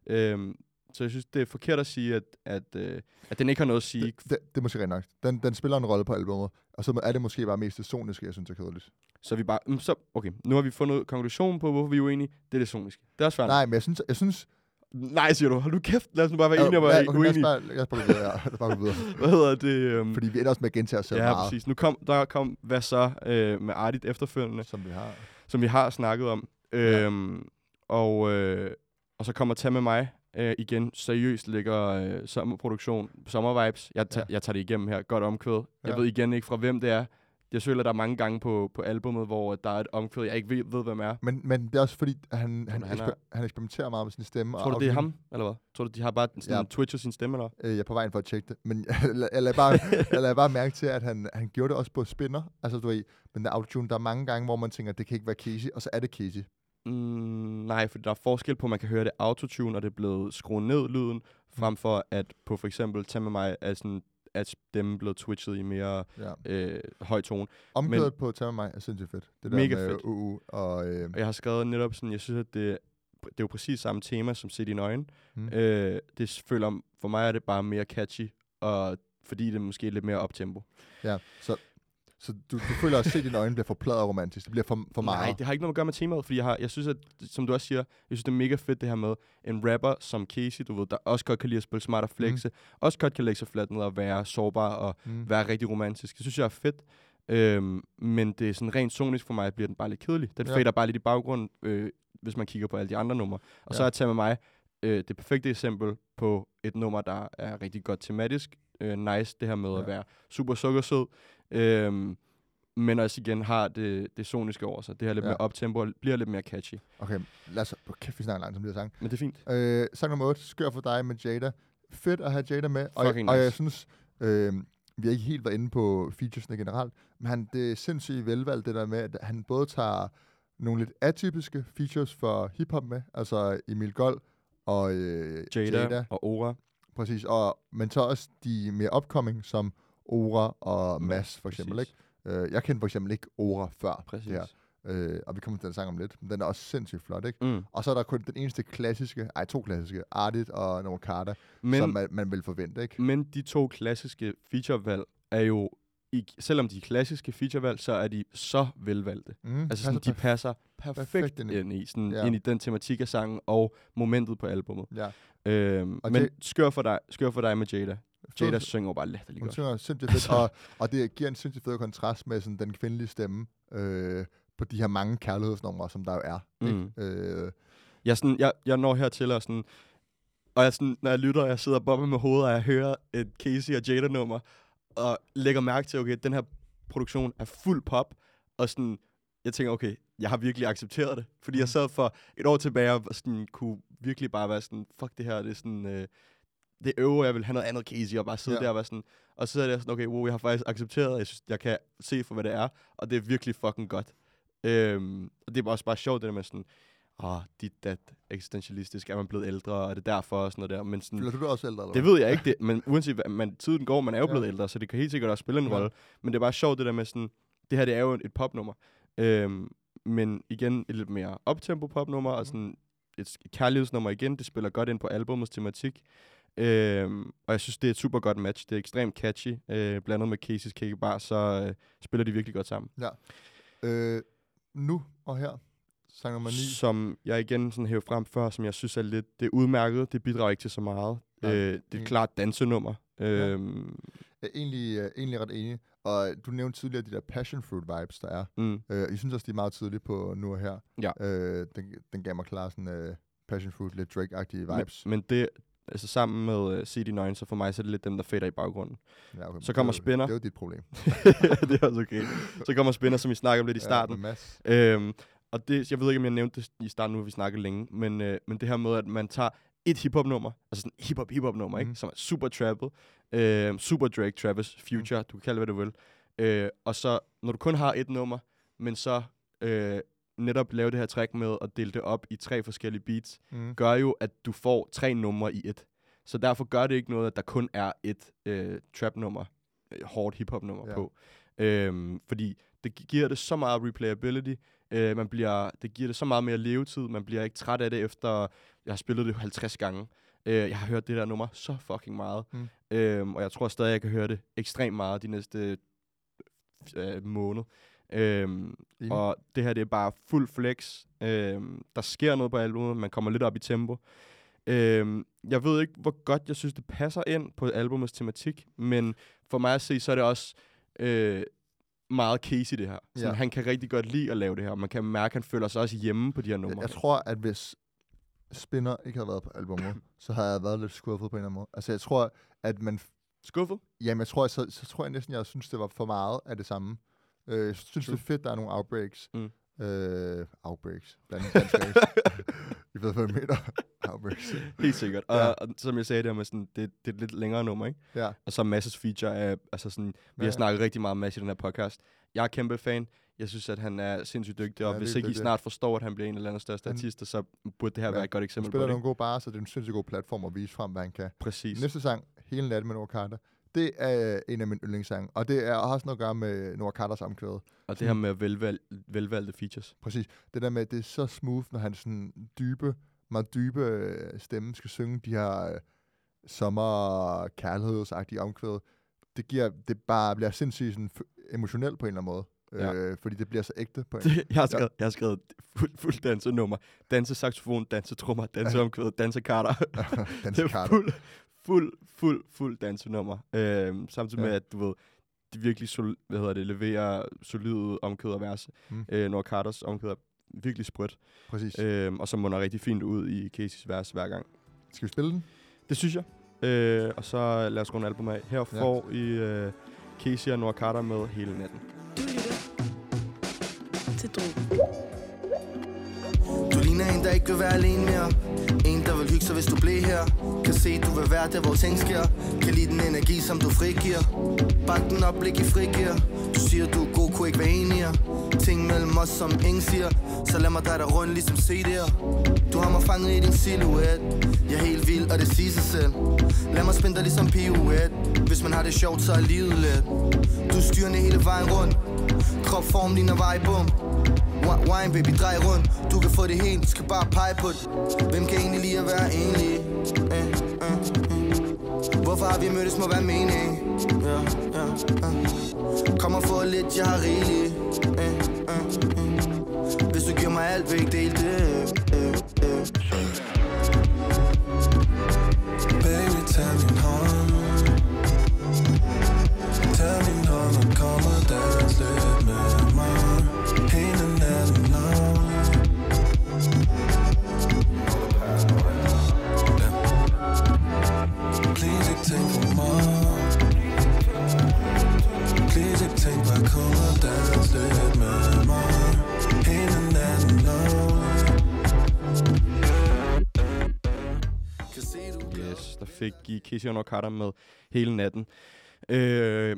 Ja. Øhm, så jeg synes, det er forkert at sige, at, at, øh, at den ikke har noget at sige. Det, det, det er måske rent nok. Den, den spiller en rolle på albummet, og så er det måske bare mest det soniske, jeg synes er kedeligt. Så vi bare, mm, så, okay, nu har vi fundet konklusionen på, hvorfor vi er uenige. Det er det soniske. Det er også fair. Nej, men jeg synes, jeg synes Nej, siger du. Hold nu kæft. Lad os nu bare være enige og Ja, være okay, lad os uenige. bare, lad os bare gå videre. Ja, lad os bare gå videre. Hvad hedder det? Um, Fordi vi ender også med at gentage os selv ja, meget, præcis. Nu kom, der kom, hvad så øh, med Ardit efterfølgende, som vi har. som vi har snakket om. Ja. Øhm, og, øh, og så kommer Tag med mig øh, igen. Seriøst ligger øh, sommerproduktion, sommervibes. Jeg, Ja. jeg tager det igennem her. Godt omkvæd. Jeg Ja. ved igen ikke fra hvem det er. Jeg føler, der er mange gange på, på albummet, hvor der er et omkvæd, jeg ikke ved, ved hvem er. Men, men det er også fordi, han, han, han han, er- han eksperimenterer meget med sin stemme. Tror du, og det er ham, eller hvad? Tror du, de har bare sådan Ja. twitcher sin stemme, eller? Øh, jeg er på vejen for at tjekke det. Men jeg, la- jeg, lader bare, jeg lader bare mærke til, at han, han gjorde det også på spinner. Altså, du ved, men der autotune, der er mange gange, hvor man tænker, at det kan ikke være Casey, og så er det Casey. Mm, nej, for der er forskel på, at man kan høre det autotune, og det er blevet skruet ned lyden, frem for at på for eksempel Tag med mig, er sådan, at stemmen blevet twitchet i mere Ja. øh, høj tone. Omkvædet på Tag med mig er sindssygt fedt. Det der Mega med fedt. UU og... Øh, Og jeg har skrevet netop sådan, jeg synes, at det, det er jo præcis samme tema som Se dine øjne. Mm. Øh, det føler, for mig er det bare mere catchy, og fordi det er måske lidt mere optempo. ja, så, Så du, du føler også, at dine øjne bliver for pladret romantisk. Det bliver for, for meget. Nej, det har ikke noget at gøre med temaet, fordi jeg, har, jeg synes, at, som du også siger, jeg synes, det er mega fedt det her med en rapper som Casey, du ved, der også godt kan lide at spille smart og flexe, mm. også godt kan lægge sig fladt ned og være sårbar og Mm. være rigtig romantisk. Det synes jeg er fedt. Øhm, men det er sådan rent sonisk for mig, bliver den bare lidt kedelig. Den Ja. fader bare lidt i baggrunden, øh, hvis man kigger på alle de andre numre. Og så Ja. er Tag med mig øh, det perfekte eksempel på et nummer, der er rigtig godt tematisk. Øh, nice, det her med. Ja. at være super sukkersød. Øhm, men også igen har det, det soniske over sig. Det her lidt Ja. mere optempo og bliver lidt mere catchy. Okay, lad os... Kæft, vi snakker langt om det her sang. Men det er fint. Øh, sang nummer 8, Skør for dig med Jada. Fedt at have Jada med. Og, Fucking og jeg nice. synes, øh, vi har ikke helt været inde på featuresne generelt, men han, det er sindssygt velvalgt det der med, at han både tager nogle lidt atypiske features for hiphop med, altså Emil Gold og øh, Jada, Jada. Jada og Ora. Præcis, og, men så også de mere upcoming, som Ora og Mass for eksempel. Præcis. Ikke? Øh, jeg kendte for eksempel ikke Ora før Præcis. det her, øh, og vi kommer til den sang om lidt, men den er også sindssygt flot, ikke? Mm. Og så er der kun den eneste klassiske, ej to klassiske, Artit og Noah Carter, Men, som man, man vil forvente, ikke? men de to klassiske featurevalg er jo, i, selvom de er klassiske featurevalg, så er de så velvalgte. Mm, Altså sådan, de passer perfekt, perfekt ind i- ind i, sådan, Ja. ja. ind i den tematik af sangen og momentet på albummet. Ja. Øhm, Og men det- skør for dig, skør for dig med Jada. Jada synger jo bare latterligt Hun godt. synger sindssygt fedt, og, og det giver en sindssygt fed kontrast med sådan, den kvindelige stemme øh, på de her mange kærlighedsnumre, som der jo er. Mm. Ikke? Øh, Jeg, sådan, jeg, jeg når hertil og sådan, og jeg sådan, når jeg lytter, jeg sidder og bobber med hovedet, og jeg hører et Casey og Jada-nummer, og lægger mærke til, okay, den her produktion er fuld pop, og sådan, jeg tænker, okay, jeg har virkelig accepteret det. Fordi jeg sad for et år tilbage og sådan, kunne virkelig bare være sådan, fuck det her, det er sådan, øh, det øver, jeg vil have noget andet Casey, og bare sidde Ja. ja. der og være sådan, og så er det sådan, okay, wow, jeg har faktisk accepteret, jeg synes, jeg kan se for, hvad det er, og det er virkelig fucking godt. Øhm, og det er også bare sjovt, det der med sådan, åh, oh, dit dat, eksistentialistisk, er man blevet ældre, og er det derfor og sådan noget der, men sådan, føler du også ældre, eller det ved jeg ikke, det, men uanset hvad, man, tiden går, man er jo Ja. blevet ældre, så det kan helt sikkert også spille en Ja. rolle. Men det er bare sjovt det der med sådan, det her det er jo et popnummer. Øhm, men igen, et lidt mere optempo popnummer, og sådan et kærlighedsnummer igen, det spiller godt ind på albumets tematik. Øhm, og jeg synes, det er et super godt match. Det er ekstremt catchy. Øh, blandet med Casey's Cake Bar, så øh, spiller de virkelig godt sammen. Øh, nu og her, sang nummer 9. Som jeg igen sådan hævde frem før, som jeg synes er lidt, det er udmærket, det bidrager ikke til så meget. Nej, Øh, det er et klart dansenummer. Øhm, Jeg er egentlig, uh, egentlig ret enig. Og du nævnte tidligere de der passion fruit vibes, der er. mm. Uh, jeg synes også, de er meget tydelige på nu og her. Ja. Uh, den, den gav mig klar sådan uh, passion fruit, lidt Drake-agtige vibes. Men, men det, altså sammen med uh, CD9, så for mig så er det lidt dem, der fader i baggrunden. ja, okay, så kommer det er Spinner. Det er jo dit problem. det er også okay. Så kommer Spinner, som vi snakker om lidt i starten. Ja. Øhm, og det, jeg ved ikke, om jeg nævnte det i starten, nu har vi snakket længe, men, øh, men det her med, at man tager et hiphop-nummer, altså sådan hip-hop, hip-hop-nummer, Mhm. ikke? som er super trappet, øh, super Drake, Travis, Future, Mhm. du kan kalde det, hvad du vil. Øh, og så, når du kun har et nummer, men så øh, netop lave det her track med at dele det op i tre forskellige beats, Mm. gør jo, at du får tre numre i et. Så derfor gør det ikke noget, at der kun er et øh, trap-nummer, øh, hårdt hip-hop-nummer Ja. på. Øhm, fordi det gi- giver det så meget replayability, øh, man bliver, det giver det så meget mere levetid, man bliver ikke træt af det efter, jeg har spillet det 50 gange. Øh, jeg har hørt det der nummer så fucking meget, Mm. øhm, og jeg tror stadig, jeg kan høre det ekstremt meget de næste øh, måned. Øhm, Enig. og det her, det er bare fuld flex. Øhm, der sker noget på albumet, man kommer lidt op i tempo. Øhm, jeg ved ikke, hvor godt jeg synes, det passer ind på albumets tematik, men for mig at se, så er det også øh, meget Casey det her. Sådan, Ja. Han kan rigtig godt lide at lave det her, og man kan mærke, at han føler sig også hjemme på de her numre. Jeg, jeg tror, at hvis Spinner ikke havde været på albumet, så havde jeg været lidt skuffet på en eller anden måde. Altså, jeg tror, at man... Skuffet? Jamen, jeg tror, så, så tror jeg næsten, jeg synes, det var for meget af det samme. Øh, jeg synes, det er fedt, der er nogle outbreaks. Mm. Øh, outbreaks. Blandt race. I ved, hvad jeg mener. outbreaks. Helt sikkert. Og, Ja. og som jeg sagde der med sådan, det, det er et lidt længere nummer, ikke? Ja. Og så Masses feature er, altså sådan, vi Ja, har snakket rigtig meget om Mads i den her podcast. Jeg er kæmpe fan. Jeg synes, at han er sindssygt dygtig, og Ja, hvis ikke I snart forstår, at han bliver en af landets største Han- artister, så burde det her Ja. være et godt Han eksempel på spiller det. nogle gode barer, så det er en sindssygt god platform at vise frem, hvad han kan. Præcis. Næste sang, Hele natten med Nora Carter. Det er en af mine yndlingssange, og det er har også noget at gøre med Nora Carters omkvæde. Og det her med velvalg, velvalgte features. Præcis. Det der med, at det er så smooth, når han sådan dybe, meget dybe øh, stemme skal synge de her øh, sommer kærlighedsagtige omkvæd. Det giver, det bare bliver sindssygt sådan, f- emotionel på en eller anden måde. Ja. Øh, fordi det bliver så ægte på en. Det, jeg, har skrevet, jeg har skrevet fuld, fuld dansenummer. Danse saxofon, danse trommer, danse omkvæd, danse karter. Danse det er karter. fuld, fuld, fuld, fuld dansenummer. Øhm, samtidig Ja. med, at du ved, de virkelig sol, hvad hedder det, leverer solide omkød og vers. Mm. Øh, Nord Carters omkød er virkelig sprødt. Præcis. Øhm, og så munder rigtig fint ud i Caseys vers hver gang. Skal vi spille den? Det synes jeg. Øh, og så lad os runde album af. Her Ja. får I øh, Casey og Nord Carter med hele natten. Du lytter til Drogen. Du ligner en, der ikke vil være alene mere. En, der vil hygge sig, hvis du bliver her. Kan se, du vil være der, hvor ting sker. Kan lide den energi, som du frigiver. Bak den op, blik i frigiver Du siger, du er god, kunne ikke være enigere Ting mellem os, som ingen siger. Så lad mig dig der rundt, ligesom CD'er Du har mig fanget i din silhuet. Jeg er helt vild, og det siger sig selv. Lad mig spænde dig ligesom pirouet. Hvis man har det sjovt, så er livet let. Du styrer styrende hele vejen rundt. Kropform ligner vejbom Wine baby, drej rundt Du kan få det helt, skal bare pege på det Hvem kan egentlig lide at være enlig? Eh, eh, eh. Hvorfor har vi mødtes, må være mening? Ja, ja, ja. Kom og få lidt, jeg har rigeligt eh, eh, eh. Hvis du giver mig alt, vil ikke dele det eh, eh. Fik I Nord Carter med hele natten. Øh,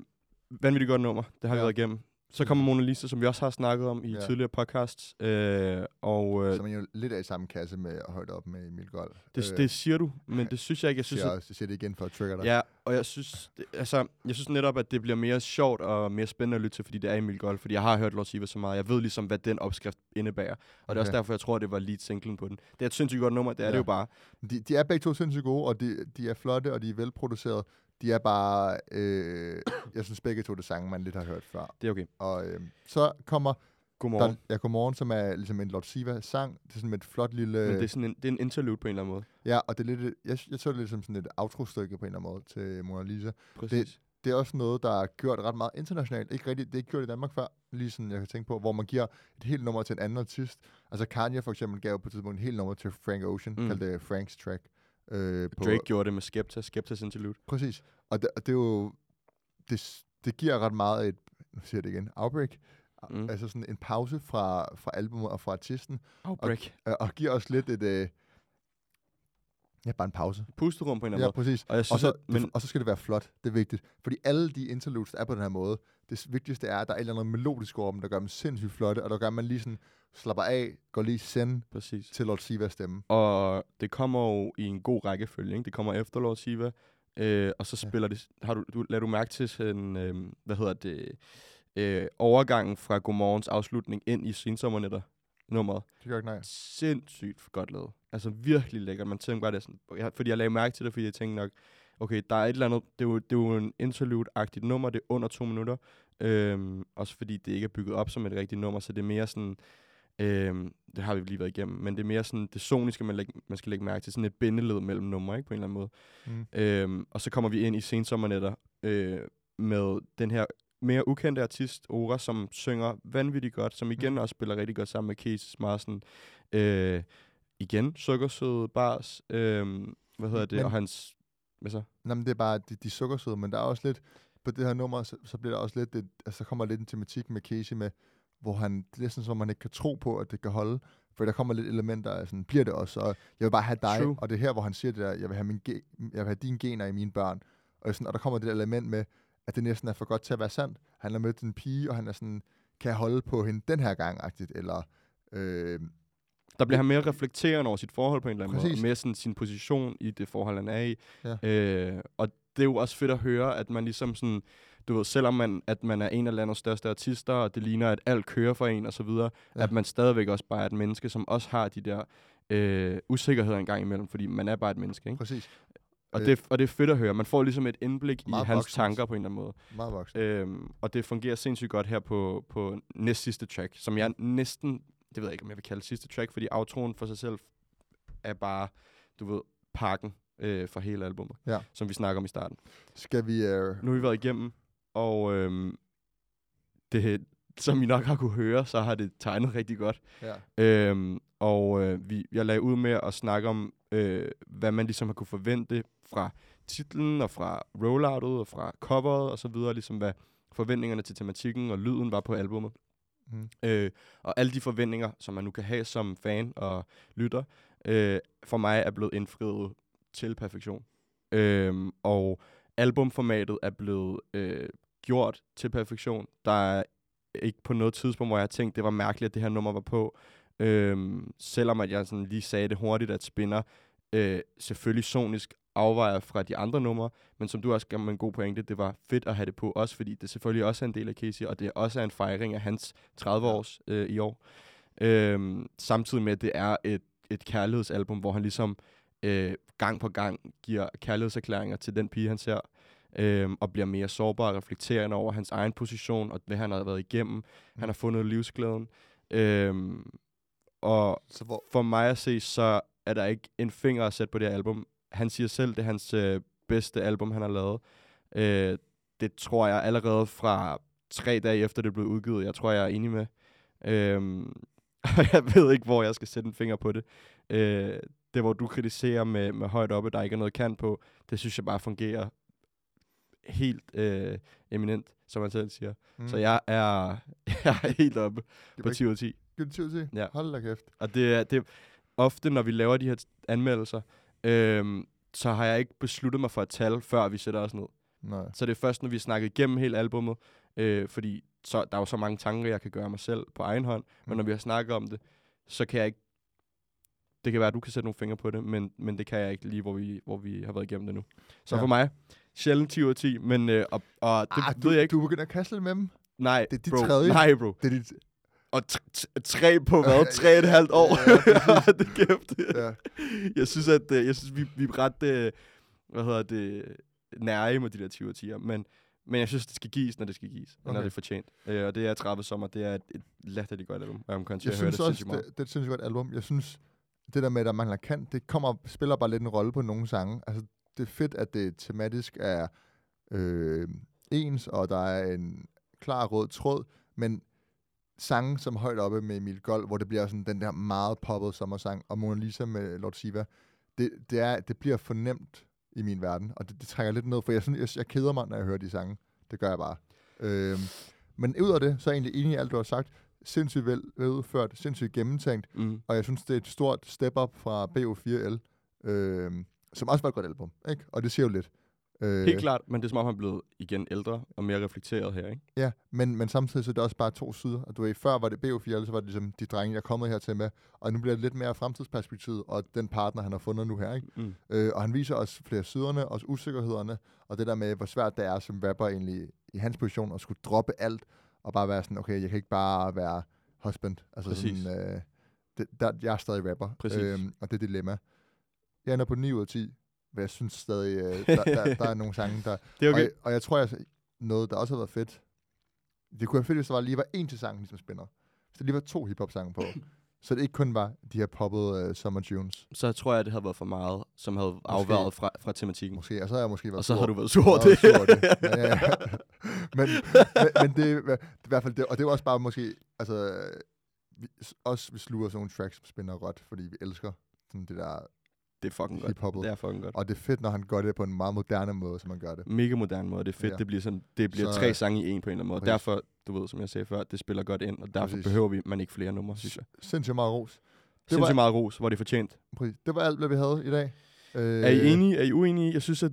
vanvittigt godt nummer. Det har vi Ja. været igennem. Så kommer Mona Lisa, som vi også har snakket om i Ja. tidligere podcasts. Øh, og øh, Som er jo lidt af i samme kasse med højde op med Emil Gold. det, det siger du, men det synes jeg ikke. Jeg synes, siger, at, jeg siger det igen for at trigger dig. ja, og jeg synes, det, altså, jeg synes netop, at det bliver mere sjovt og mere spændende at lytte til, fordi det er Emil Gold. Fordi jeg har hørt Lord Siva så meget. Jeg ved ligesom, hvad den opskrift indebærer. Og det er Okay. også derfor, jeg tror, det var lead singlen på den. Det er et sindssygt godt nummer, det er ja. det jo bare. De, de er begge to sindssygt gode, og de, de er flotte, og de er velproduceret. De er bare... Øh, jeg synes begge to det sange, man lidt har hørt før. Det er okay. Og øh, så kommer Godmorgen. der, ja, Godmorgen, som er ligesom en Lord Siva-sang. Det er sådan et flot lille... Men det er, sådan en, det er en interlude på en eller anden måde. Ja, og det er lidt, jeg, jeg så det lidt som sådan et outro-stykke på en eller anden måde til Mona Lisa. Præcis. Det er også noget, der er gjort ret meget internationalt. Ikke rigtigt, det er ikke gjort i Danmark før, lige sådan jeg kan tænke på, hvor man giver et helt nummer til en anden artist. Altså Kanye for eksempel gav på et tidspunkt et helt nummer til Frank Ocean, Mm. det Franks Track. Øh, på, Drake gjorde det med Skepta, Skepta's interlude. Præcis. Og det, og det er jo, det, det giver ret meget et, nu siger jeg det igen, outbreak. Mm. Altså sådan en pause fra, fra albumet og fra artisten, Outbreak. øh, og giver os lidt et, øh, ja, bare en pause. Pusterum på en eller Ja, anden måde. præcis. Og jeg Og synes, så, at, men, og så skal det være flot. Det er vigtigt. Fordi alle de interludes, der er på den her måde, det vigtigste er, at der er et eller andet melodisk over dem, der gør dem sindssygt flotte, og der gør, at man lige sådan slapper af, går lige send præcis. til Lord Sivas stemme. Og det kommer jo i en god rækkefølge. Ikke? Det kommer efter Lord Siva, øh, og så Ja. spiller det... Har du, du, lader du mærke til sådan, øh, hvad hedder det, øh, overgangen fra Godmorgens afslutning ind i Sensommernetter nummeret. Det gør ikke nej. Sindssygt godt lavet. Altså virkelig lækkert. Man tænker bare, det er sådan, jeg, fordi jeg lagde mærke til det, fordi jeg tænkte nok, okay, der er et eller andet, det er jo, det er jo en interlude-agtigt nummer, det er under to minutter, øhm, også fordi det ikke er bygget op som et rigtigt nummer, så det er mere sådan, øhm, det har vi lige været igennem, men det er mere sådan det soniske, man, læg, man skal lægge mærke til, sådan et bindeled mellem numre, ikke, på en eller anden måde. Mm. Øhm, og så kommer vi ind i sensommernetter øh, med den her mere ukendte artist, Ora, som synger vanvittigt godt, som igen Mm. også spiller rigtig godt sammen med Case Marsen. Øh, igen, sukkersøde bars, øh, hvad hedder det, Men- og hans... Hvad så? Nå, men det er bare de, de sukkersøde, men der er også lidt, på det her nummer, så, så bliver der også lidt, et, altså så kommer lidt en tematik med Casey med, hvor han, det er næsten som, man ikke kan tro på, at det kan holde, for der kommer lidt elementer af sådan, bliver det også, og jeg vil bare have dig, True. og det er her, hvor han siger det der, jeg vil have, min ge- jeg vil have dine gener i mine børn, og, sådan, og der kommer det der element med, at det næsten er for godt til at være sandt. Han har mødt en pige, og han er sådan, kan jeg holde på hende den her gang, agtigt, eller, øh, Der bliver han mere reflekterende over sit forhold på en eller anden måde, Præcis. og mere sådan sin position i det forhold, han er i. Ja. Øh, og det er jo også fedt at høre, at man ligesom sådan, du ved, selvom man, at man er en af landets største artister, og det ligner, at alt kører for en og så videre, ja. at man stadigvæk også bare er et menneske, som også har de der øh, usikkerheder en gang imellem, fordi man er bare et menneske, ikke? præcis. Og, Øh. det, og det er fedt at høre. Man får ligesom et indblik i hans voksent. tanker på en eller anden måde. Meget voksen. Øhm, og det fungerer sindssygt godt her på, på næst sidste track, som jeg næsten, det ved jeg ikke, om jeg vil kalde sidste track, fordi outroen for sig selv er bare, du ved, pakken øh, for hele albumet, Ja. som vi snakker om i starten. Skal vi... Øh, Nu har vi været igennem, og øhm, det, som I nok har kunne høre, så har det tegnet rigtig godt. ja. Øhm, og øh, vi, jeg lagde ud med at snakke om, øh, hvad man ligesom har kunne forvente fra titlen og fra rolloutet og fra coveret og så videre, ligesom hvad forventningerne til tematikken og lyden var på albummet. Mm. Øh, og alle de forventninger, som man nu kan have som fan og lytter, øh, for mig er blevet indfriet til perfektion. Øh, og albumformatet er blevet øh, gjort til perfektion. Der er ikke på noget tidspunkt, hvor jeg har tænkt, det var mærkeligt, at det her nummer var på. Øhm, selvom at jeg sådan lige sagde det hurtigt, at Spinner øh, selvfølgelig sonisk afvejer fra de andre numre, men som du også gav mig en god pointe, det var fedt at have det på også, fordi det selvfølgelig også er en del af Casey, og det også er en fejring af hans 30 års øh, i år. Øhm, samtidig med, at det er et, et kærlighedsalbum, hvor han ligesom øh, gang på gang giver kærlighedserklæringer til den pige, han ser, øhm, og bliver mere sårbar og reflekterende over hans egen position, og hvad han har været igennem. Mm. Han har fundet livsglæden. Øhm, og Så hvor, for mig at se, så er der ikke en finger at sætte på det her album. Han siger selv, det er hans øh, bedste album, han har lavet. Øh, det tror jeg allerede fra tre dage efter det blev udgivet. Jeg tror, jeg er enig med. Og jeg ved ikke, hvor jeg skal sætte en finger på det. Øh, det, hvor du kritiserer med, med højt oppe, der ikke er noget kant på, det synes jeg bare fungerer helt øh, eminent, som man selv siger. Mm. Så jeg er, jeg er helt oppe på 10 ud af 10. Giv det 10 ud af 10? Ja. Hold da kæft. Og det er, det er ofte, når vi laver de her anmeldelser, øhm, så har jeg ikke besluttet mig for et tal, før vi sætter os ned. Nej. Så det er først, når vi har snakket igennem hele albummet, øh, fordi så, der er jo så mange tanker, jeg kan gøre mig selv på egen hånd, men Mm. når vi har snakket om det, så kan jeg ikke, det kan være, at du kan sætte nogle fingre på det, men, men det kan jeg ikke lige, hvor vi, hvor vi har været igennem det nu. Så ja. for mig, sjældent 10 ud af 10, men øh, og, og det ah, ved du, jeg ikke. Du begynder at kaste med dem. Nej, det er dit bro. tredje. Nej, bro. Det er dit... Og tre på hvad? Tre og et halvt år? ja, det kæft. Ja. Jeg synes, at øh, jeg synes, vi, vi er ret, øh, hvad hedder det, nære med de der 20 og 10'er, men, men jeg synes, det skal gives, når det skal gives, okay. når det er fortjent. Øh, og det er 30 sommer, det er et, et latterligt godt album, og jeg kommer til Jeg at høre synes det sindssygt meget. det, det er et sindssygt godt album. Jeg synes, det der med, at der mangler kant, det kommer, spiller bare lidt en rolle på nogle sange. Altså, det er fedt, at det tematisk er øh, ens, og der er en klar rød tråd, men sange som højt oppe med Emil Gold, hvor det bliver sådan den der meget poppet sommersang, og Mona Lisa med Lord Siva, det, det, er, det bliver for nemt i min verden, og det, det trækker lidt ned, for jeg, synes, jeg, jeg keder mig, når jeg hører de sange. Det gør jeg bare. Øhm, men ud af det, så er jeg egentlig enig i alt, du har sagt. Sindssygt vel, veludført, sindssygt gennemtænkt, Mm. og jeg synes, det er et stort step up fra BO4L, øhm, som også var et godt album, ikke? Og det siger jo lidt. Øh, Helt klart, men det er som om, han er blevet igen ældre og mere reflekteret her, ikke? Ja, men, men samtidig så er det også bare to sider. Og du ved, før var det BO4L, så var det ligesom de drenge, jeg er kommet her til med, og nu bliver det lidt mere fremtidsperspektiv, og den partner, han har fundet nu her, ikke? Mm. Øh, og han viser os flere siderne, også usikkerhederne, og det der med, hvor svært det er som rapper egentlig i hans position at skulle droppe alt, og bare være sådan, okay, jeg kan ikke bare være husband. Altså Præcis. sådan, øh, det, der, jeg er stadig rapper. Præcis. Øhm, og det er dilemma. Jeg ender på 9 ud af 10, men jeg synes stadig, øh, der, der, der er nogle sange, der... Det er Og, okay. jeg, og jeg tror, jeg, noget, der også har været fedt, det kunne være fedt, hvis der var, lige var en til sangen, ligesom spænder. Hvis der lige var to hiphop-sange på. så det ikke kun var de her poppede uh, summer tunes. Så tror jeg, det havde været for meget, som havde afværet fra, fra tematikken. Måske, og så har jeg måske været Og så sur. har du været sur det. været sur over det. Ja, ja, ja. men, men, men det, er i hvert fald det, og det jo også bare måske, altså, vi, også vi sluger sådan nogle tracks, som spænder råt, fordi vi elsker sådan det der Det er fucking godt. hiphoppet. Det er fucking godt. Og det er fedt, når han gør det på en meget moderne måde, som han gør det. Mega moderne måde. Det er fedt. Ja. Det bliver, sådan, det bliver Så- tre sange i en på en eller anden måde. Præcis. Derfor, du ved, som jeg sagde før, det spiller godt ind, og derfor Præcis. behøver vi man ikke flere numre, synes jeg. Sindssygt meget ros. Det Sindssygt var, meget ros, hvor det er fortjent. præcis. det var alt, hvad vi havde i dag. Øh, Er I enige? Er I uenige? Jeg synes, at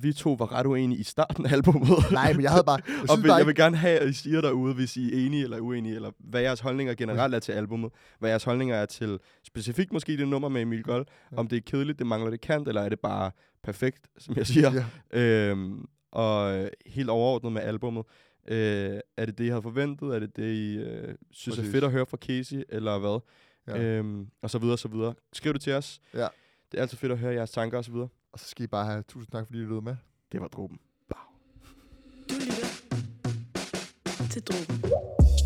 vi to var ret uenige i starten af albumet. Nej, men jeg havde bare... Jeg og vil, bare jeg vil gerne have, at I siger derude, hvis I er enige eller uenige, eller hvad jeres holdninger generelt er til albumet. Hvad jeres holdninger er til specifikt måske det nummer med Emil Gold. Ja. Om det er kedeligt, det mangler det kant, eller er det bare perfekt, som jeg siger. Ja. Øhm, og øh, helt overordnet med albummet. Øh, er det det, I havde forventet? Er det det, I øh, synes Præcis. er fedt at høre fra Casey, eller hvad? Ja. Øhm, og så videre, så videre. Skriv det til os. Ja. Det er altid fedt at høre jeres tanker og så videre. Og så skal I bare have tusind tak, fordi I lyttede med. Det var dråben. Du lytter til Drogen.